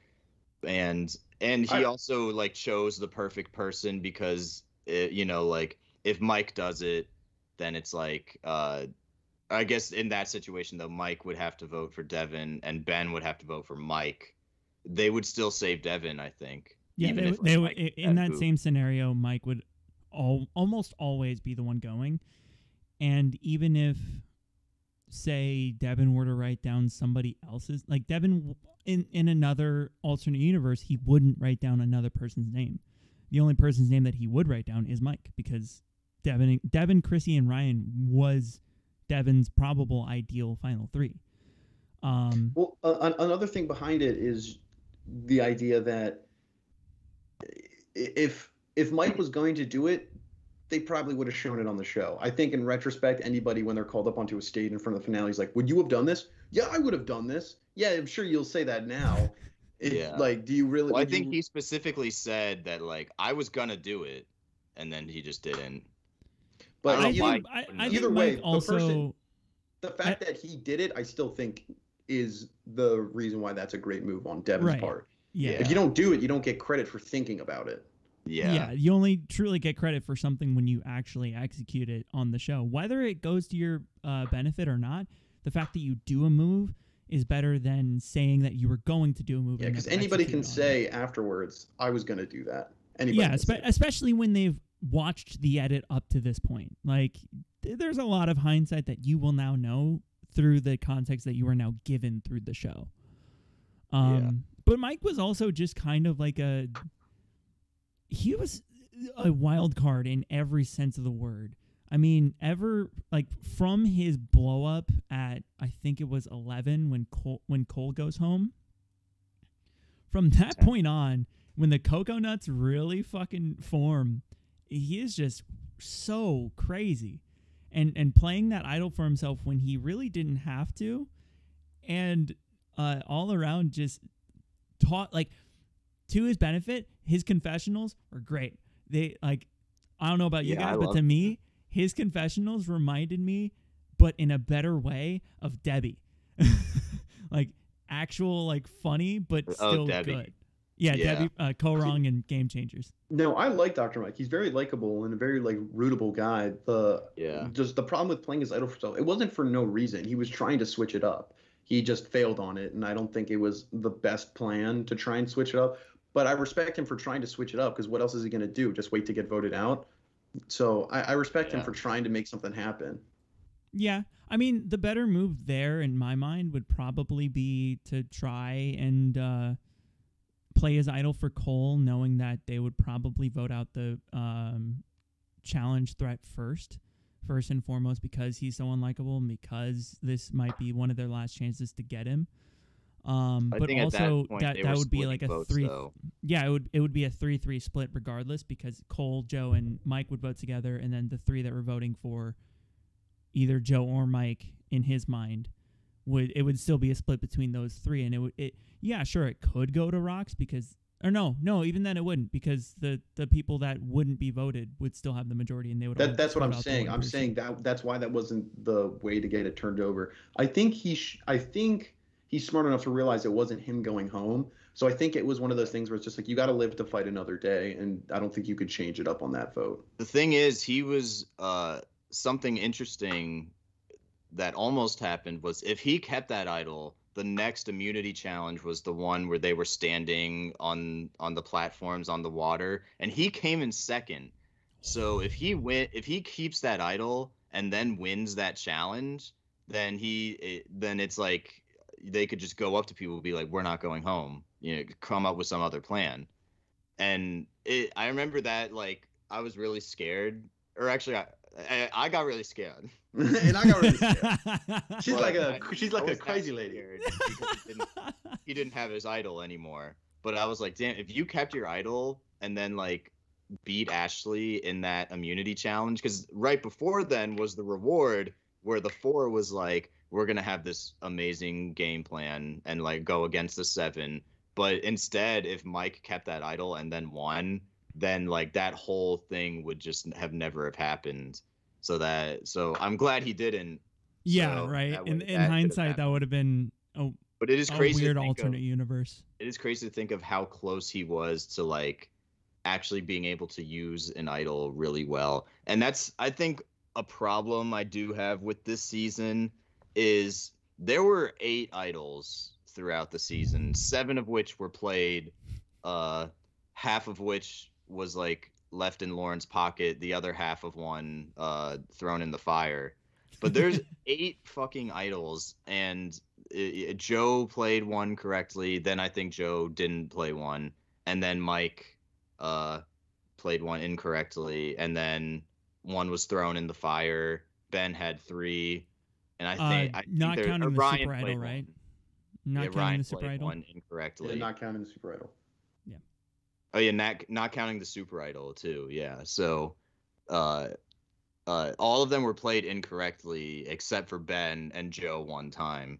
S3: and and he I, also like chose the perfect person because it, you know like if Mike does it, then it's like uh, I guess in that situation though Mike would have to vote for Devon and Ben would have to vote for Mike. They would still save Devon, I think.
S4: Yeah, they, if, like, they would, in that same scenario, Mike would all, almost always be the one going. And even if, say, Devon were to write down somebody else's, like Devon in, in another alternate universe, he wouldn't write down another person's name. The only person's name that he would write down is Mike because Devon, Devon, Chrissy, and Ryan was Devon's probable ideal final three. Um,
S5: well, uh, another thing behind it is the idea that if if Mike was going to do it, they probably would have shown it on the show. I think in retrospect, anybody when they're called up onto a stage in front of the finale is like, "Would you have done this?" Yeah, I would have done this. Yeah, I'm sure you'll say that now. It, yeah. Like, do you really?
S3: Well, I think you... he specifically said that like I was gonna do it, and then he just didn't.
S5: But I either, I, I either way, also, the, person, the fact that he did it, I still think is the reason why that's a great move on Devon's right. part. Yeah. If you don't do it, you don't get credit for thinking about it.
S3: Yeah.
S4: Yeah. You only truly get credit for something when you actually execute it on the show. Whether it goes to your uh, benefit or not, the fact that you do a move is better than saying that you were going to do a move.
S5: Yeah, because anybody can say it. afterwards, I was going to do that. Anybody
S4: yeah, espe- especially when they've watched the edit up to this point. Like, there's a lot of hindsight that you will now know through the context that you are now given through the show. Um, yeah. But Mike was also just kind of like a he was a wild card in every sense of the word. I mean, ever like from his blow up at I think it was eleven when Cole when Cole goes home. From that point on, when the Cocoanuts really fucking form, he is just so crazy, and and playing that idol for himself when he really didn't have to, and uh, all around just taught like to his benefit, his confessionals were great. They like I don't know about you yeah, guys, but to me, his confessionals reminded me, but in a better way, of Debbie. like actual like funny, but still oh, good. Yeah, yeah, Debbie uh, Kaôh Rōng and Game Changers.
S5: No, I like Dr. Mike. He's very likable and a very like rootable guy. The
S3: yeah,
S5: just the problem with playing his idol for self, it wasn't for no reason. He was trying to switch it up. He just failed on it, and I don't think it was the best plan to try and switch it up. But I respect him for trying to switch it up because what else is he going to do? Just wait to get voted out? So I, I respect yeah. him for trying to make something happen.
S4: Yeah. I mean, the better move there in my mind would probably be to try and uh, play as idol for Cole, knowing that they would probably vote out the um, challenge threat first, first and foremost, because he's so unlikable and because this might be one of their last chances to get him. Um, but also that that, that would be like a votes, three. Though. Yeah, it would it would be a three three split regardless because Cole, Joe, and Mike would vote together, and then the three that were voting for either Joe or Mike in his mind would it would still be a split between those three, and it would it yeah sure it could go to Rocks because or no no even then it wouldn't because the the people that wouldn't be voted would still have the majority and they would.
S5: That, that's what I'm saying. I'm saying that that's why that wasn't the way to get it turned over. I think he sh- I think he's smart enough to realize it wasn't him going home. So I think it was one of those things where it's just like you got to live to fight another day, and I don't think you could change it up on that vote.
S3: The thing is, he was uh, something interesting that almost happened was if he kept that idol, the next immunity challenge was the one where they were standing on on the platforms on the water, and he came in second. So if he win, if he keeps that idol and then wins that challenge, then he then it's like they could just go up to people and be like, "We're not going home." You know, come up with some other plan. And it, I remember that like I was really scared, or actually, I I, I got really scared.
S5: and I got really scared. She's
S3: Well,
S5: like a
S3: I-
S5: she's like a crazy lady.
S3: he didn't, he didn't have his idol anymore. But I was like, damn, if you kept your idol and then like beat Ashley in that immunity challenge, because right before then was the reward where the four was like, we're gonna have this amazing game plan and like go against the seven. But instead, if Mike kept that idol and then won, then like that whole thing would just have never have happened. So that so I'm glad he didn't.
S4: yeah,
S3: So
S4: right. In in hindsight, that would have been a,
S3: But it is
S4: a
S3: crazy.
S4: weird alternate
S3: Of,
S4: universe.
S3: it is crazy to think of how close he was to like actually being able to use an idol really well. And that's I think a problem I do have with this season is there were eight idols throughout the season, seven of which were played, uh half of which was like left in Lauren's pocket, the other half of one uh thrown in the fire. But there's eight fucking idols and i i- Joe played one correctly. Then I think Joe didn't play one, and then Mike uh, played one incorrectly, and then one was thrown in the fire. Ben had three, and I think,
S4: Uh,
S3: I
S4: not
S3: there-
S4: counting
S3: uh,
S4: the
S3: Ryan
S4: Super Idol, right?
S3: one.
S4: Not
S3: yeah,
S4: counting
S3: Ryan
S4: the Super
S3: played
S4: Idol.
S3: one incorrectly.
S5: Yeah, not counting the Super Idol.
S3: Oh yeah, not not counting the Super Idol too. Yeah, so uh, uh, all of them were played incorrectly except for Ben and Joe one time.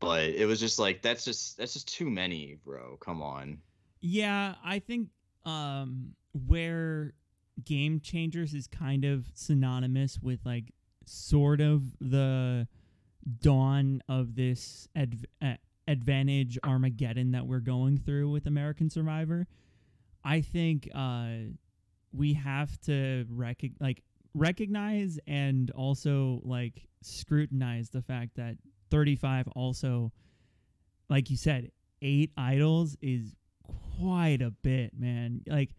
S3: But it was just like that's just that's just too many, bro. Come on.
S4: Yeah, I think um where game changers is kind of synonymous with like sort of the dawn of this adv- uh, advantage Armageddon that we're going through with American Survivor. I think uh we have to rec- like recognize and also like scrutinize the fact that 35 also like you said eight idols is quite a bit man like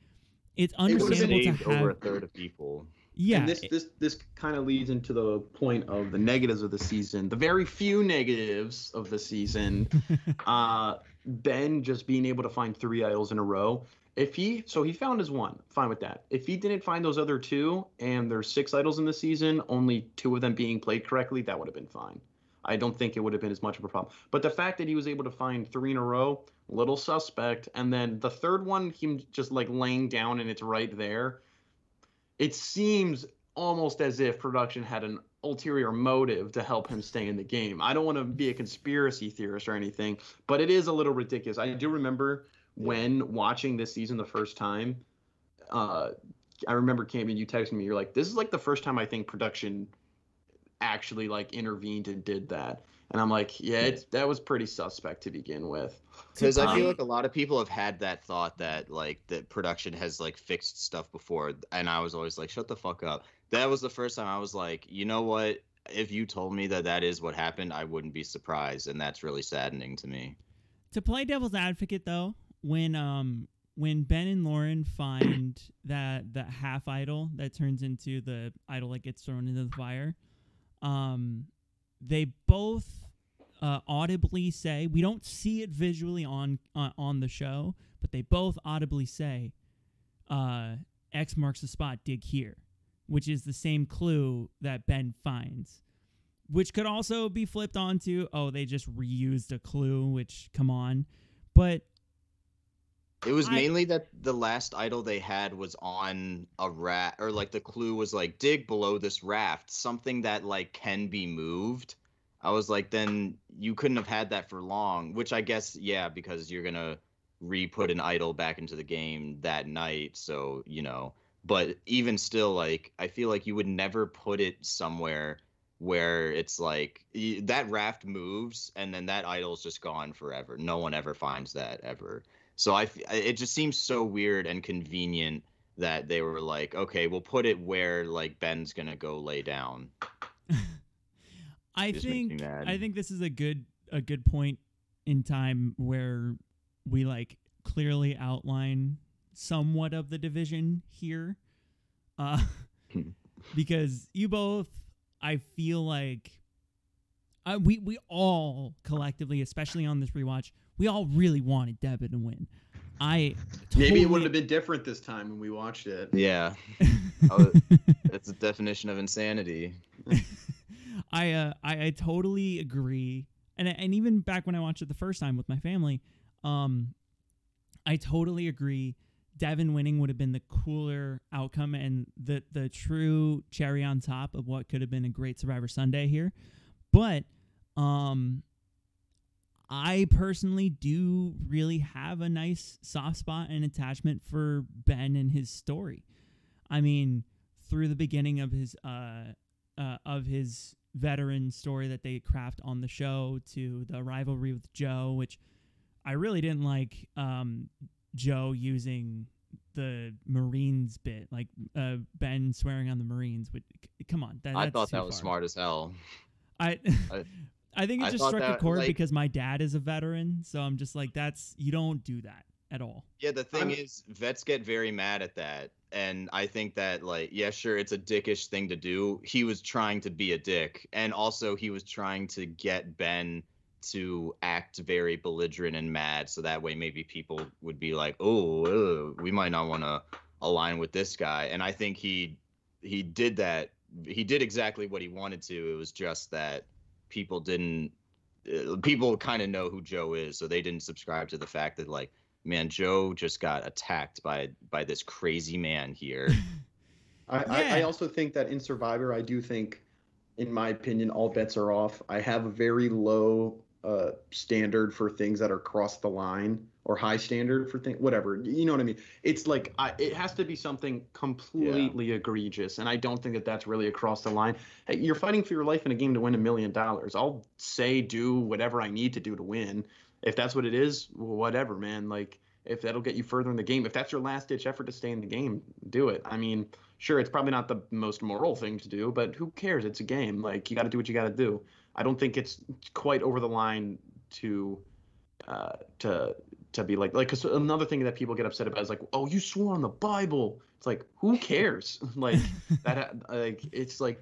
S4: it's
S5: would've been
S4: understandable to have
S3: over a third of people.
S4: yeah
S5: And this this this kind of leads into the point of the negatives of the season. The very few negatives of the season. uh, ben just being able to find three idols in a row. If he so he found his one, fine with that. If he didn't find those other two, and there's six idols in the season, only two of them being played correctly, that would have been fine. I don't think it would have been as much of a problem. But the fact that he was able to find three in a row, little suspect, and then the third one, him just like laying down and it's right there. It seems almost as if production had an ulterior motive to help him stay in the game. I don't want to be a conspiracy theorist or anything, but it is a little ridiculous. I do remember when watching this season the first time. Uh, I remember Camden, you texted me. You're like, "This is like the first time I think production actually like intervened and did that." And I'm like, "Yeah, it's, that was pretty suspect to begin with."
S3: Because I feel like a lot of people have had that thought that like that production has like fixed stuff before, and I was always like, "Shut the fuck up." That was the first time I was like, you know what? If you told me that that is what happened, I wouldn't be surprised, and that's really saddening to me.
S4: to play devil's advocate though when um when ben and lauren find that that half idol that turns into the idol that gets thrown into the fire um they both uh, audibly say we don't see it visually on uh, on the show but they both audibly say uh x marks the spot dig here which is the same clue that ben finds which could also be flipped onto oh they just reused a clue which come on. But
S3: It was
S4: I-
S3: mainly that the last idol they had was on a rat, or like the clue was like dig below this raft, something that like can be moved. I was like, then you couldn't have had that for long, which I guess, yeah, because you're gonna re-put an idol back into the game that night, so you know. But even still, like I feel like you would never put it somewhere where it's like that raft moves and then that idol's just gone forever. No one ever finds that ever. So I, it just seems so weird and convenient that they were like, okay, we'll put it where like Ben's gonna go lay down.
S4: I
S3: Just
S4: think. I think this is a good a good point in time where we like clearly outline somewhat of the division here. Uh because you both I feel like uh, we we all collectively, especially on this rewatch, we all really wanted Devon to win. I
S5: Maybe it
S4: totally-
S5: would have been different this time when we watched it.
S3: Yeah, that's the definition of insanity.
S4: I, uh, I I totally agree, and and even back when I watched it the first time with my family, um, I totally agree. Devon winning would have been the cooler outcome and the the true cherry on top of what could have been a great Survivor Sunday here, but um, I personally do really have a nice soft spot and attachment for Ben and his story. I mean, through the beginning of his uh, uh of his veteran story that they craft on the show to the rivalry with Joe, which I really didn't like um Joe using the Marines bit, like uh Ben swearing on the Marines. C- come on, that,
S3: I thought that was
S4: far.
S3: smart as hell.
S4: I
S3: I-
S4: I think it
S3: I
S4: just
S3: thought
S4: struck a chord
S3: like-
S4: because my dad is a veteran, so I'm just like, that's you don't do that at all.
S3: Yeah, the thing
S5: I'm-
S3: is, vets get very mad at that. And I think that, like, yeah, sure, it's a dickish thing to do. He was trying to be a dick. And also, he was trying to get Ben to act very belligerent and mad. So that way, maybe people would be like, oh, uh, we might not want to align with this guy. And I think he he did that. He did exactly what he wanted to. It was just that people didn't. Uh, people kind of know who Joe is, so they didn't subscribe to the fact that like man, Joe just got attacked by by this crazy man here.
S5: I, I, I also think that in Survivor, I do think, in my opinion, all bets are off. I have a very low uh, standard for things that are cross the line or high standard for things, whatever. You know what I mean? It's like I, it has to be something completely egregious, and I don't think that that's really across the line. Hey, you're fighting for your life in a game to win a million dollars. I'll say do whatever I need to do to win. If that's what it is, whatever, man. Like if that'll get you further in the game, if that's your last ditch effort to stay in the game, do it. I mean, sure, it's probably not the most moral thing to do, but who cares? It's a game. Like you got to do what you got to do. I don't think it's quite over the line to uh, to to be like like because another thing that people get upset about is like, oh, you swore on the Bible. It's like who cares? like that. Like it's like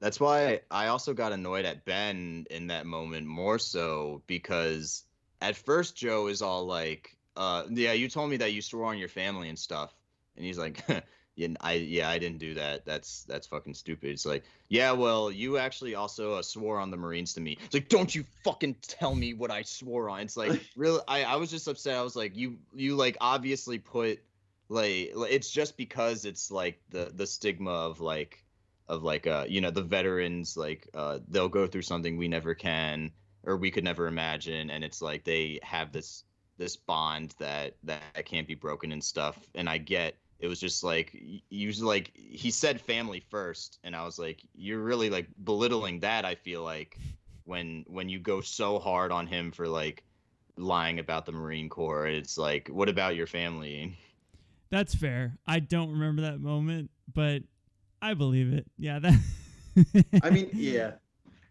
S3: That's why I also got annoyed at Ben in that moment more so because at first Joe is all like, uh, "Yeah, you told me that you swore on your family and stuff," and he's like, "Yeah, I yeah I didn't do that. That's that's fucking stupid." It's like, "Yeah, well, you actually also uh, swore on the Marines to me." It's like, "Don't you fucking tell me what I swore on." It's like, really, I I was just upset. I was like, "You you like obviously put." Like like, it's just because it's like the the stigma of like of like uh you know the veterans like uh they'll go through something we never can or we could never imagine and it's like they have this this bond that that can't be broken and stuff and i get it was just like y- usually like he said family first and i was like you're really like belittling that i feel like when when you go so hard on him for like lying about the marine corps it's like what about your family
S4: That's fair. I don't remember that moment, but I believe it. Yeah, that.
S5: I mean, yeah.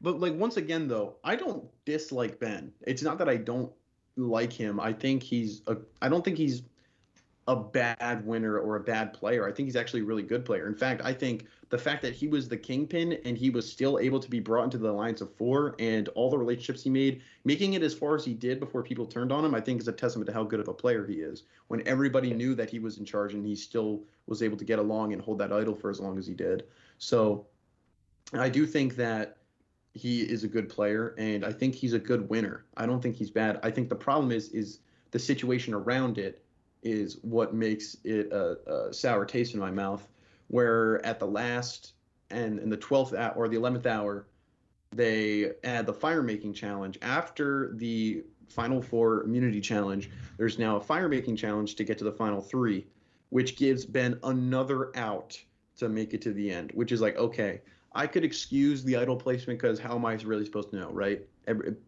S5: But like once again though, I don't dislike Ben. It's not that I don't like him. I think he's a I don't think he's a bad winner or a bad player. I think he's actually a really good player. In fact, I think the fact that he was the kingpin and he was still able to be brought into the alliance of four and all the relationships he made, making it as far as he did before people turned on him, I think is a testament to how good of a player he is. When everybody knew that he was in charge and he still was able to get along and hold that idol for as long as he did. So I do think that he is a good player and I think he's a good winner. I don't think he's bad. I think the problem is is the situation around it is what makes it a, a sour taste in my mouth. Where at the last and in the twelfth hour or the eleventh hour, they add the fire making challenge after the final four immunity challenge. There's now a fire making challenge to get to the final three, which gives Ben another out to make it to the end. Which is like okay, I could excuse the idol placement because how am I really supposed to know, right?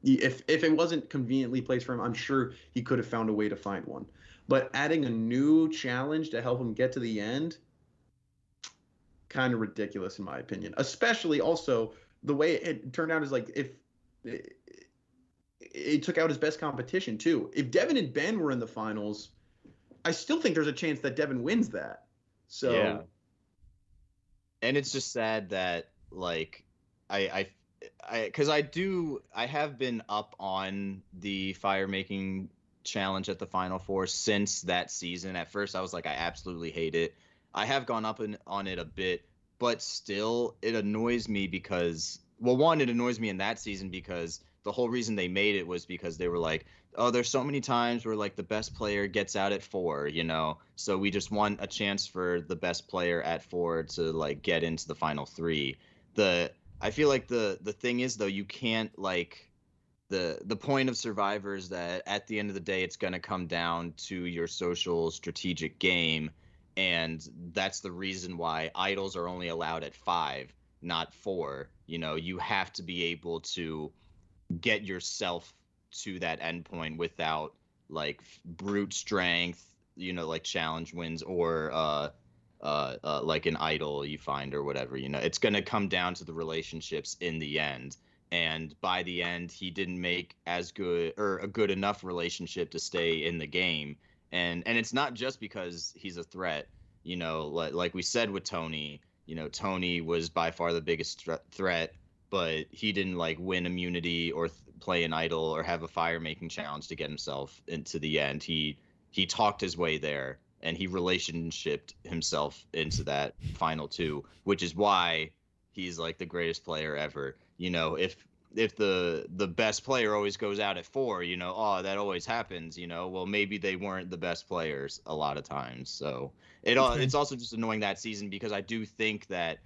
S5: If if it wasn't conveniently placed for him, I'm sure he could have found a way to find one. But adding a new challenge to help him get to the end, kind of ridiculous in my opinion. Especially also the way it turned out is like if it, it took out his best competition too. If Devon and Ben were in the finals, I still think there's a chance that Devon wins that. So yeah.
S3: And it's just sad that like I I I cuz I do I have been up on the fire making challenge at the final four since that season. At first I was like I absolutely hate it. I have gone up in, on it a bit, but still it annoys me because well one it annoys me in that season because the whole reason they made it was because they were like, oh, there's so many times where like the best player gets out at four, you know, so we just want a chance for the best player at four to like get into the final three. The I feel like the the thing is though you can't like the the point of survivor is that at the end of the day it's going to come down to your social strategic game and that's the reason why idols are only allowed at 5 not 4 you know you have to be able to get yourself to that endpoint without like brute strength, you know, like challenge wins or uh, uh, uh, like an idol you find or whatever. You know, it's going to come down to the relationships in the end. And by the end, he didn't make as good or a good enough relationship to stay in the game. And and it's not just because he's a threat. You know, like, like we said with Tony. You know, Tony was by far the biggest threat but he didn't like win immunity or th- play an idol or have a fire making challenge to get himself into the end. He he talked his way there and he relationshiped himself into that final two, which is why he's like the greatest player ever. You know, if if the the best player always goes out at four, you know, oh that always happens. You know, well maybe they weren't the best players a lot of times. So it all it's also just annoying that season because I do think that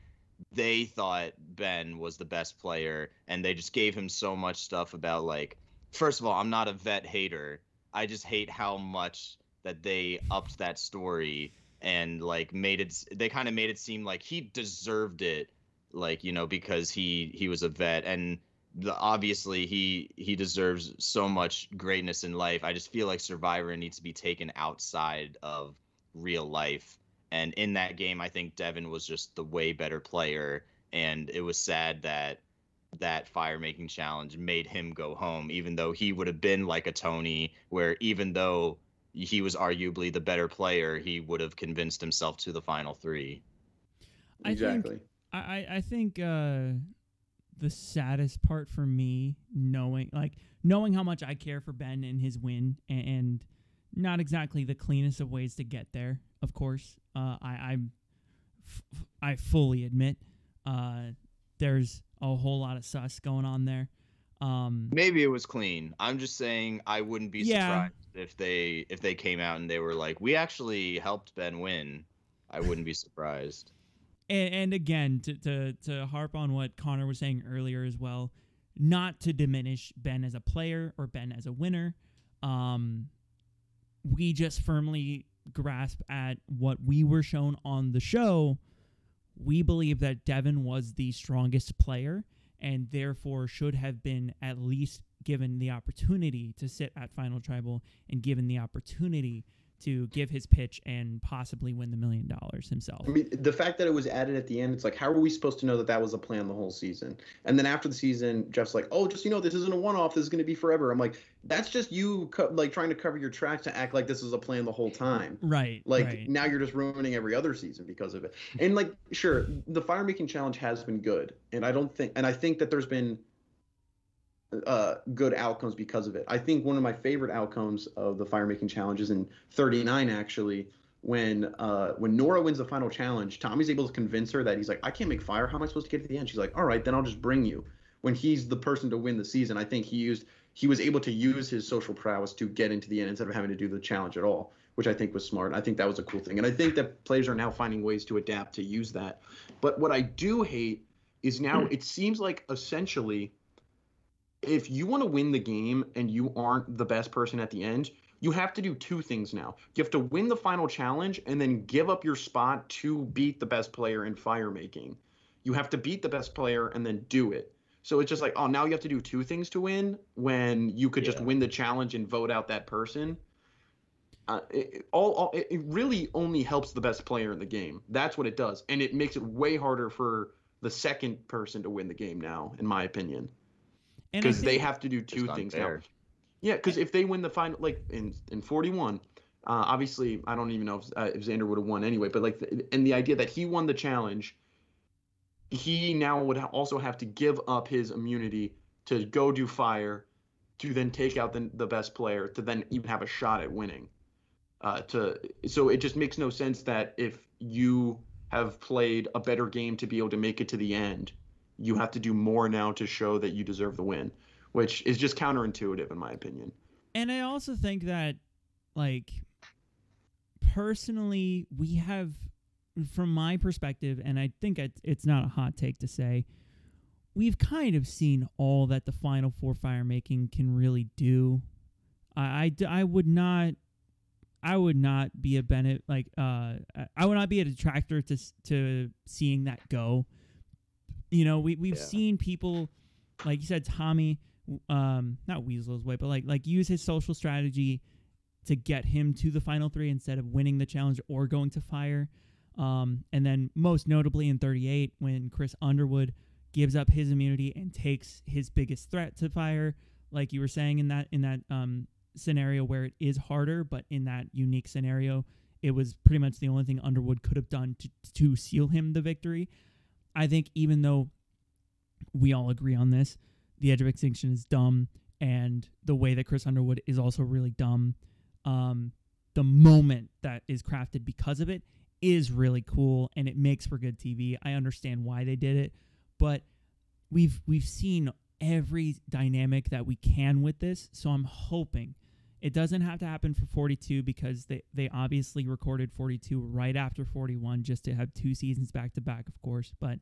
S3: they thought Ben was the best player and they just gave him so much stuff about like first of all, I'm not a vet hater. I just hate how much that they upped that story and like made it they kind of made it seem like he deserved it like you know because he he was a vet and the, obviously he he deserves so much greatness in life. I just feel like Survivor needs to be taken outside of real life and in that game, I think Devon was just the way better player. And it was sad that that fire making challenge made him go home, even though he would have been like a Tony, where even though he was arguably the better player, he would have convinced himself to the final three.
S4: I exactly. Think, I, I think uh, the saddest part for me, knowing like knowing how much I care for Ben and his win, and, and not exactly the cleanest of ways to get there of course. Uh, I I, f- I fully admit uh, there's a whole lot of sus going on there. Um,
S3: Maybe it was clean. I'm just saying I wouldn't be yeah. surprised if they if they came out and they were like, "We actually helped Ben win." I wouldn't be surprised.
S4: And, and again, to, to to harp on what Connor was saying earlier as well, not to diminish Ben as a player or Ben as a winner. Um, we just firmly grasp at what we were shown on the show, we believe that Devon was the strongest player and therefore should have been at least given the opportunity to sit at Final Tribal and given the opportunity to give his pitch and possibly win the million dollars himself.
S5: I mean, the fact that it was added at the end, it's like, how are we supposed to know that that was a plan the whole season? And then after the season, Jeff's like, oh, just you know, this isn't a one-off. This is going to be forever. I'm like, that's just you co- like trying to cover your tracks to act like this was a plan the whole time.
S4: Right.
S5: Like
S4: right.
S5: now you're just ruining every other season because of it. And like, sure, the fire making challenge has been good, and I don't think, and I think that there's been uh, good outcomes because of it. I think one of my favorite outcomes of the fire making challenge is in 39 actually when uh, when Noura wins the final challenge, Tommy's able to convince her that he's like, I can't make fire. How am I supposed to get to the end? She's like, All right, then I'll just bring you. When he's the person to win the season, I think he used he was able to use his social prowess to get into the end instead of having to do the challenge at all, which I think was smart. I think that was a cool thing, and I think that players are now finding ways to adapt to use that. But what I do hate is now it seems like essentially if you want to win the game and you aren't the best person at the end, you have to do two things now. You have to win the final challenge and then give up your spot to beat the best player in fire making. You have to beat the best player and then do it. So it's just like, oh, now you have to do two things to win when you could just win the challenge and vote out that person. Uh, it, it- all, all it it really only helps the best player in the game. That's what it does, and it makes it way harder for the second person to win the game now, in my opinion, because they have to do two things now. Yeah, because if they win the final, like in in 41, uh, obviously I don't even know if, uh, if Xander would have won anyway, but like, the, and the idea that he won the challenge, he now would ha- also have to give up his immunity to go do fire, to then take out the the best player, to then even have a shot at winning. Uh, to so it just makes no sense that if you have played a better game to be able to make it to the end, you have to do more now to show that you deserve the win, which is just counterintuitive in my opinion.
S4: And I also think that, like, personally, we have, from my perspective, and I think it's not a hot take to say, we've kind of seen all that the Final Four fire making can really do. I I would not. I would not be a Bennett like uh I- I would not be a detractor to to seeing that go. You know, we we've
S3: Yeah.
S4: seen people like you said Tommy um not Weasel's way but like like use his social strategy to get him to the final three instead of winning the challenge or going to fire um and then most notably in 38 when chris underwood gives up his immunity and takes his biggest threat to fire like you were saying in that in that um scenario where it is harder but in that unique scenario it was pretty much the only thing underwood could have done to to seal him the victory i think even though we all agree on this the edge of extinction is dumb and the way that chris underwood is also really dumb um, the moment that is crafted because of it is really cool and it makes for good tv i understand why they did it but we've we've seen every dynamic that we can with this. So i'm hoping it doesn't have to happen for 42 because they, they obviously recorded 42 right after 41 just to have two seasons back to back of course but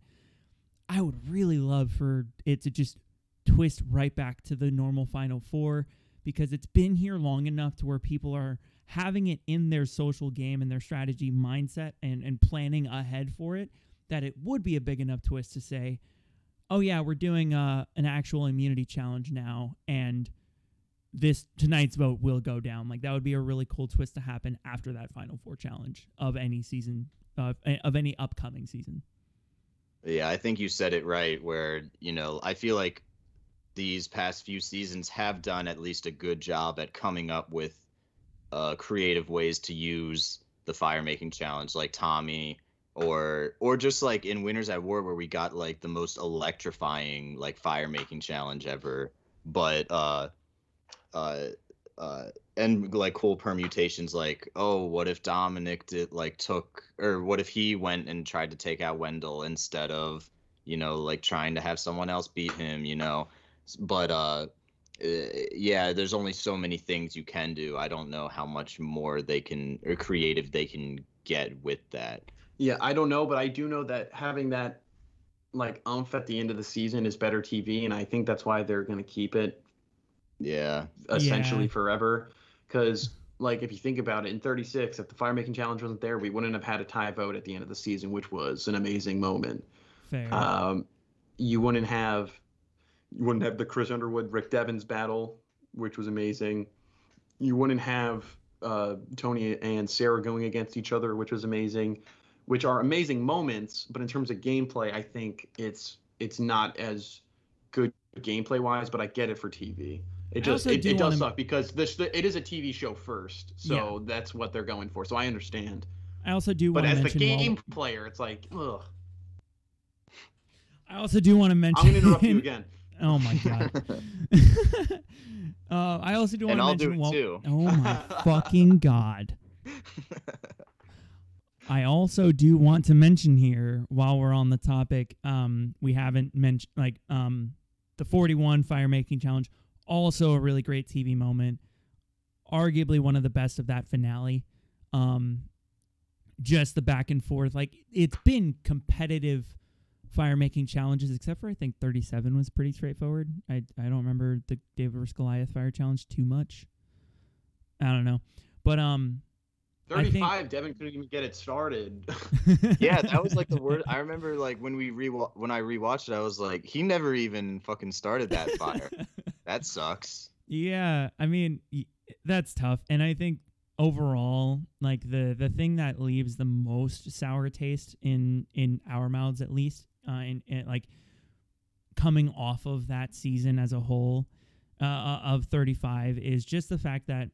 S4: i would really love for it to just twist right back to the normal Final Four because it's been here long enough to where people are having it in their social game and their strategy mindset and, and planning ahead for it that it would be a big enough twist to say, oh, yeah, we're doing uh, an actual immunity challenge now and this tonight's vote will go down. Like that would be a really cool twist to happen after that Final Four challenge of any season, uh, of any upcoming season.
S3: Yeah, I think you said it right. Where you know, I feel like these past few seasons have done at least a good job at coming up with uh, creative ways to use the fire making challenge, like Tommy, or or just like in Winners at War, where we got like the most electrifying like fire making challenge ever. But uh, uh, uh, and like cool permutations, like oh, what if Domenick did like took, or what if he went and tried to take out Wendell instead of you know like trying to have someone else beat him, you know. But uh, uh, yeah, there's only so many things you can do. I don't know how much more they can or creative they can get with that.
S5: Yeah, I don't know, but I do know that having that like umph at the end of the season is better TV, and I think that's why they're going to keep it
S3: Yeah,
S5: essentially
S4: Yeah.
S5: forever. Because like if you think about it, in 36, if the fire making challenge wasn't there, we wouldn't have had a tie vote at the end of the season, which was an amazing moment.
S4: Fair.
S5: Um, you wouldn't have you wouldn't have the Chris Underwood Rick Devens battle, which was amazing. You wouldn't have uh, Tony and Sarah going against each other, which was amazing. Which are amazing moments, but in terms of gameplay, I think it's it's not as good gameplay wise. But I get it for TV. It
S4: I
S5: just it,
S4: do
S5: it does
S4: wanna-
S5: suck because this it is a TV show first, so that's what they're going for. So I understand.
S4: I also do
S5: But
S4: want to
S5: as the
S4: mention while-
S5: game player, it's like, ugh.
S4: I also do want to mention.
S5: I'm gonna interrupt you again.
S4: Oh my god. uh, I also do want
S3: and
S4: to
S3: I'll
S4: mention.
S3: do it
S4: while-
S3: too.
S4: Oh my fucking god. I also do want to mention here while we're on the topic, um, we haven't mentioned like um, the 41 fire making challenge, also a really great TV moment, arguably one of the best of that finale. Um, just the back and forth, like it's been competitive fire making challenges, except for I think 37 was pretty straightforward. I I don't remember the David vs Goliath fire challenge too much. I don't know, but um, I think-
S5: 35. Devon couldn't even get it started.
S3: Yeah, that was like the word. I remember like when we re when I rewatched it, I was like, he never even fucking started that fire. that sucks.
S4: Yeah, I mean that's tough, and I think overall, like the the thing that leaves the most sour taste in in our mouths, at least, uh, and, like coming off of that season as a whole uh, uh, of 35 is just the fact that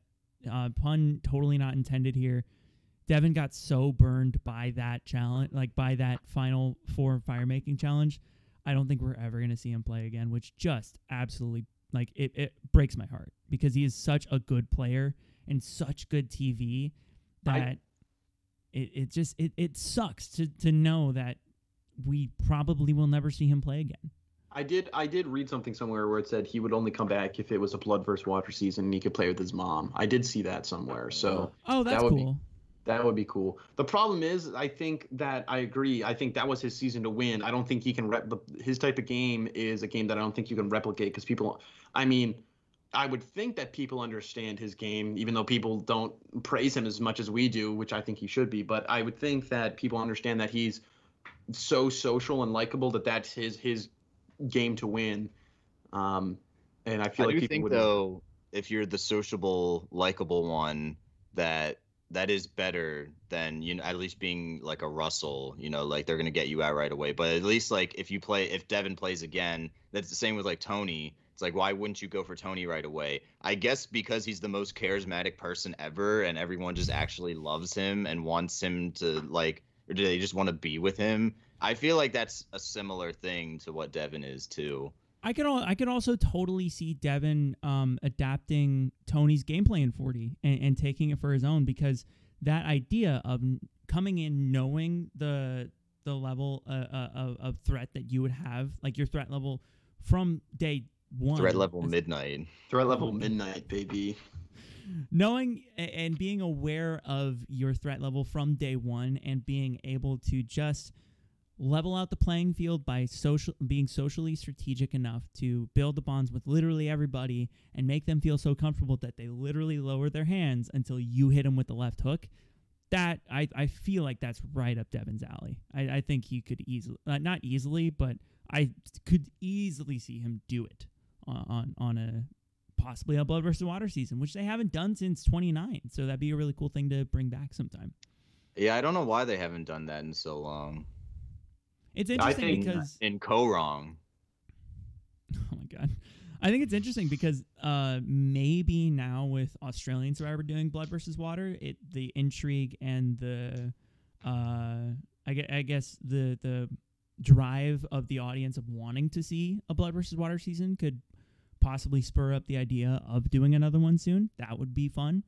S4: uh, pun totally not intended here. Devon got so burned by that challenge, like by that final four fire making challenge. I don't think we're ever going to see him play again, which just absolutely like it, it breaks my heart because he is such a good player and such good TV that
S5: I-
S4: it, it just it, it sucks to to know that we probably will never see him play again.
S5: I did I did read something somewhere where it said he would only come back if it was a blood versus water season and he could play with his mom. I did see that somewhere. So
S4: Oh, that's
S5: would be-
S4: cool.
S5: That would be cool. The problem is, I think that I agree. I think that was his season to win. I don't think he can. Rep- his type of game is a game that I don't think you can replicate because people. I mean, I would think that people understand his game, even though people don't praise him as much as we do, which I think he should be. But I would think that people understand that he's so social and likable that that's his his game to win. Um, and I feel
S3: I
S5: like
S3: do
S5: people
S3: think
S5: would.
S3: though, if you're the sociable, likable one, that that is better than you know at least being like a Russell. You know, like they're gonna get you out right away. But at least like if you play, if Devon plays again, that's the same with like Tony. It's like why wouldn't you go for Tony right away? I guess because he's the most charismatic person ever, and everyone just actually loves him and wants him to like, or do they just want to be with him? I feel like that's a similar thing to what Devon is too.
S4: I could al- I could also totally see Devon um, adapting Tony's gameplay in 40 and, and taking it for his own because that idea of coming in knowing the the level uh, uh, of, threat that you would have, like your threat level from day one,
S3: Threat level
S4: as-
S3: midnight.
S5: Threat level
S4: Oh
S5: midnight, baby.
S4: knowing and being aware of your threat level from day one and being able to just level out the playing field by social being socially strategic enough to build the bonds with literally everybody and make them feel so comfortable that they literally lower their hands until you hit them with the left hook that I, I feel like that's right up Devon's alley. I, I think he could easily uh, not easily, but I could easily see him do it on on, on a possibly a blood versus water season, which they haven't done since 29. So that'd be a really cool thing to bring back sometime.
S3: Yeah, I don't know why they haven't done that in so long.
S4: It's
S5: I
S4: interesting
S5: think-
S4: because
S3: In Kaôh Rōng.
S4: oh my god, I think it's interesting because uh maybe now with Australian Survivor doing blood versus water, it the intrigue and the uh I guess, I guess the the drive of the audience of wanting to see a blood versus water season could possibly spur up the idea of doing another one soon. That would be fun.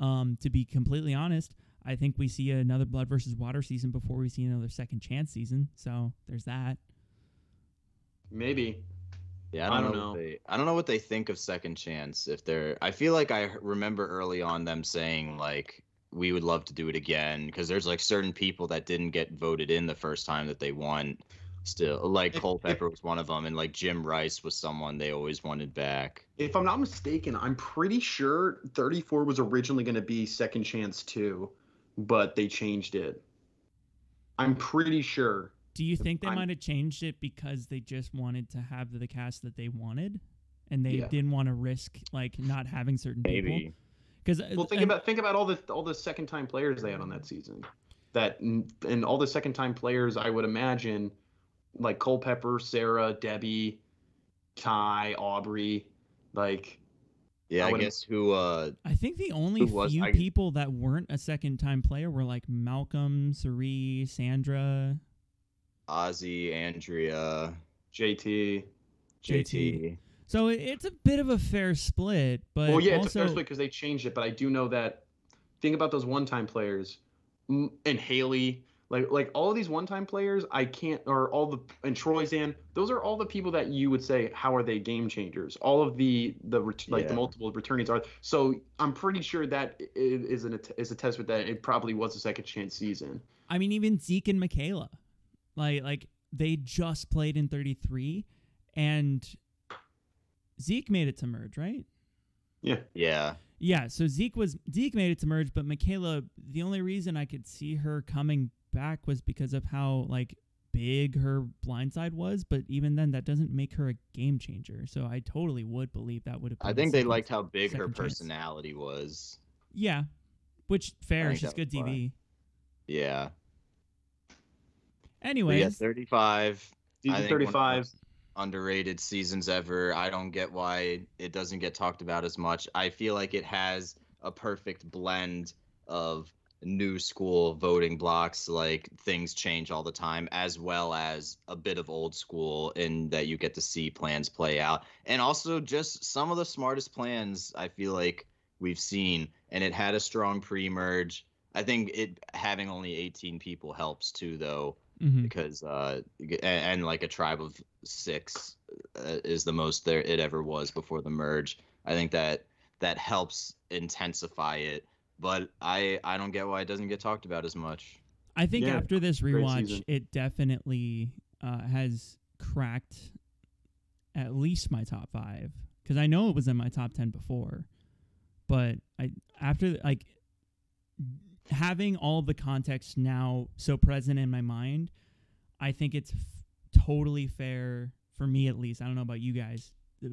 S4: Um, to be completely honest, I think we see another blood versus water season before we see another second chance season. So there's that.
S5: Maybe.
S3: Yeah, I
S5: I
S3: don't,
S5: don't
S3: know.
S5: Know.
S3: they, I don't know what they think of Second Chance. If they're, I feel like I remember early on them saying like we would love to do it again because there's like certain people that didn't get voted in the first time that they won. Still, like
S5: If-
S3: Culpepper was one of them, and like Jim Rice was someone they always wanted back.
S5: If I'm not mistaken, I'm pretty sure 34 was originally going to be Second Chance 2, but they changed it. I'm pretty sure.
S4: Do you think they
S5: I'm-
S4: might have changed it because they just wanted to have the cast that they wanted, and they
S5: Yeah.
S4: didn't want to risk like not having certain people?
S3: Maybe.
S4: Because uh,
S5: Well, think uh, about think about all the all the second time players they had on that season. That and all the second time players, I would imagine, like Culpepper, Sarah, Debbie, Tai, Aubry, like
S3: Yeah,
S5: I
S3: I, guess who. uh
S4: I think the only
S3: Who was-
S4: few
S3: I-
S4: people that weren't a second time player were like Malcolm, Sari, Sandra.
S3: Ozzy, Andrea,
S5: JT.
S3: JT.
S4: So it's a bit of a fair split, but
S5: well, yeah,
S4: also
S5: it's a fair split because they changed it, but I do know that. Think about those one-time players, mm, and Hali, like like all of these one-time players. I can't, or all the and Troyzan. Those are all the people that you would say, how are they game changers? All of the the ret- like the multiple returnees are. So I'm pretty sure that is i- is an is a testament that it probably was a second chance season.
S4: I mean, even Zeke and Michaela, like like they just played in 33, and Zeke made it to merge, right?
S5: Yeah,
S3: Yeah.
S4: Yeah, so Zeke was Zeke made it to merge, but Michaela, the only reason I could see her coming back was because of how like big her blindside was. But even then, that doesn't make her a game changer. So I totally would believe that would have.
S3: I
S4: been a
S3: think they
S4: second-
S3: liked how big her
S4: second chance.
S3: personality was.
S4: Yeah, which fair. She's good
S3: was why.
S4: TV.
S3: Yeah. Anyway, yeah, 35. I
S5: Season
S3: think one of the
S5: 35.
S3: underrated seasons ever. I don't get why it doesn't get talked about as much. I feel like it has a perfect blend of new school voting blocks, like things change all the time, as well as a bit of old school in that you get to see plans play out. And also just some of the smartest plans I feel like we've seen. And it had a strong pre merge. I think it having only 18 people helps too, though
S4: mhm.
S3: because uh and, and like a tribe of six uh, is the most there it ever was before the merge i think that that helps intensify it but i i don't get why it doesn't get talked about as much
S4: I think
S5: Yeah,
S4: after this
S5: great
S4: rewatch, it definitely uh, has cracked at least my top five because I know it was in my top ten before, but I after like having all the context now so present in my mind, I think it's f- totally fair for me at least. I don't know about you guys,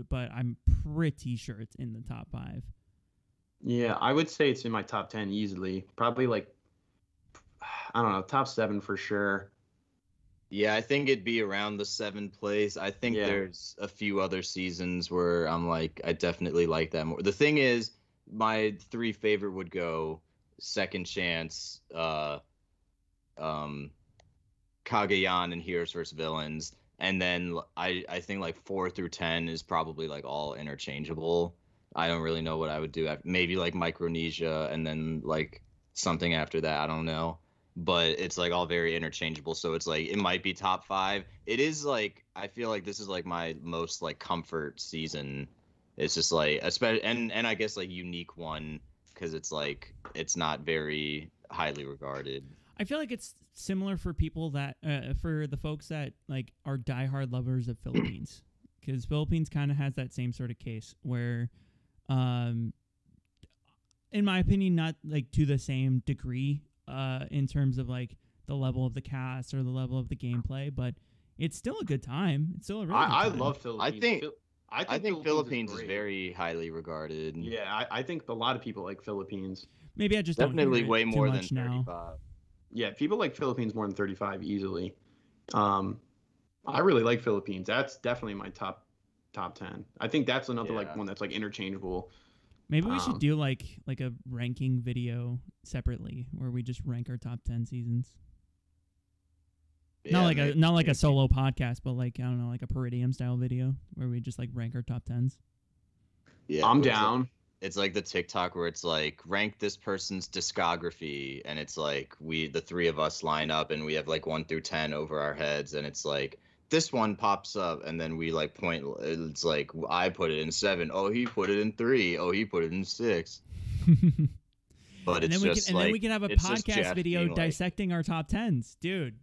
S4: but I'm pretty sure it's in the top five.
S5: Yeah, I would say it's in my top 10 easily. Probably like, I don't know, top seven for sure.
S3: yeah i think it'd be around the seven place i think
S5: Yeah.
S3: there's a few other seasons where i'm like i definitely like that more the thing is my three favorite would go second chance uh um Cagayan and Heroes vs Villains, and then I, I think like four through ten is probably like all interchangeable. I don't really know what I would do. Maybe like Micronesia, and then like something after that. I don't know, but it's like all very interchangeable. So it's like it might be top five. It is like I feel like this is like my most like comfort season. It's just like especially and and I guess like unique one because it's like it's not very highly regarded.
S4: I feel like it's similar for people that uh, for the folks that like are diehard lovers of Philippines because Philippines kind of has that same sort of case where, um, in my opinion, not like to the same degree uh, in terms of like the level of the cast or the level of the gameplay, but it's still a good time. It's still a really good
S5: I, I love Philippines.
S3: think-
S5: I think,
S3: I think Philippines, is,
S5: great.
S3: very highly regarded.
S5: Yeah, I, I think a lot of people like Philippines.
S4: Maybe I just don't
S3: definitely
S4: hear
S3: way
S4: too
S3: more than
S4: much now.
S3: 35.
S5: Yeah, people like Philippines more than 35 easily. Um, I really like Philippines. That's definitely my top top 10. I think that's another like one that's like interchangeable.
S4: Maybe we should
S5: Um,
S4: do like like a ranking video separately where we just rank our top ten seasons. not
S3: Yeah,
S4: like a not like a solo podcast, but like I don't know, like a Peridium style video where we just like rank our top tens.
S3: Yeah,
S5: I'm
S3: it's like-
S5: down.
S3: it's like the TikTok where it's like rank this person's discography, and it's like we the three of us line up and we have like one through ten over our heads, and it's like this one pops up, and then we like point. It's like I put it in seven. Oh, he put it in three. Oh, he put it in six. But
S4: and
S3: it's
S4: then we
S3: just
S4: can and
S3: like
S4: then we can have a podcast video
S3: being like-
S4: dissecting our top tens, dude.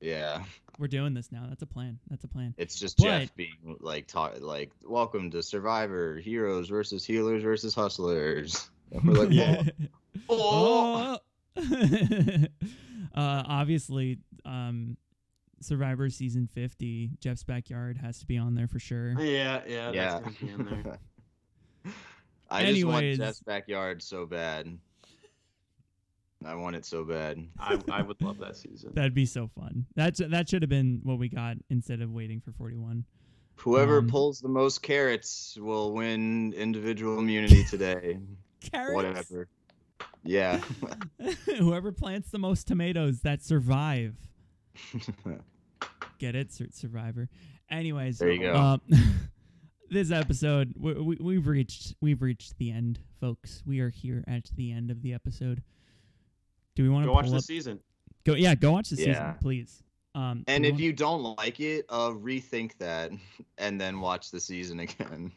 S3: yeah,
S4: We're doing this now. That's a plan. That's a plan.
S3: it's just
S4: But-
S3: Jeff being like talk like welcome to Survivor Heroes versus Healers versus Hustlers. And we're like,
S5: Yeah.
S3: oh,
S4: oh. uh, obviously, um, Survivor season fifty, Jeff's backyard has to be on there for sure.
S5: Yeah, yeah,
S3: yeah.
S5: that's gonna be in there.
S3: I just want
S4: Anyways.
S3: Jeff's backyard so bad. I want it so bad.
S5: I, I would love that season.
S4: That'd be so fun. That's that should have been what we got instead of waiting for forty one.
S3: Whoever
S4: Um,
S3: pulls the most carrots will win individual immunity today.
S4: Carrots.
S3: Whatever. Yeah.
S4: Whoever plants the most tomatoes that survive. Get it, Sur- Survivor. Anyways,
S3: There you go.
S4: Um, this episode, we, we, we've reached we've reached the end, folks. We are here at the end of the episode. Do we want to
S5: Go watch
S4: pull
S5: the season.
S4: Go, yeah, go watch the season, please. Um,
S3: and if
S4: wanna-
S3: you don't like it, uh rethink that and then watch the season again.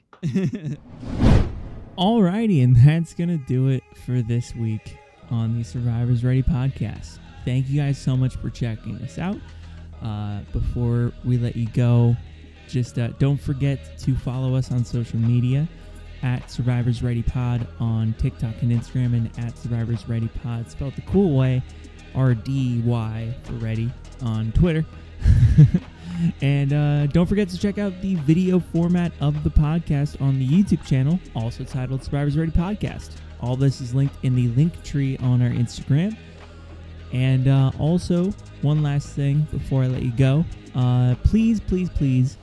S4: Alrighty, and that's gonna do it for this week on the Survivors Ready podcast. Thank you guys so much for checking us out. Uh, before we let you go, just uh, don't forget to follow us on social media at Survivors Ready Pod on TikTok and Instagram, and at Survivors Ready Pod, spelled the cool way, R D Y for ready on Twitter. and uh, don't forget to check out the video format of the podcast on the YouTube channel, also titled Survivors Ready Podcast. All this is linked in the link tree on our Instagram. And uh, also, one last thing before I let you go. Uh, please, please, please,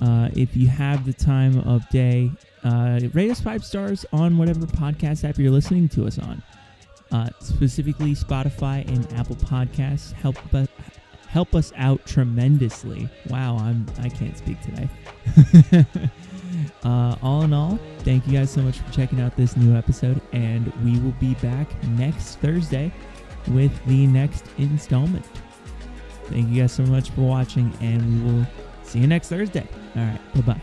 S4: uh, if you have the time of day, uh, rate us five stars on whatever podcast app you're listening to us on. Uh, specifically, Spotify and Apple Podcasts help us help us out tremendously. Wow, I'm I can't speak today. uh, all in all, thank you guys so much for checking out this new episode, and we will be back next Thursday with the next installment. Thank you guys so much for watching, and we will see you next Thursday. All right, bye bye.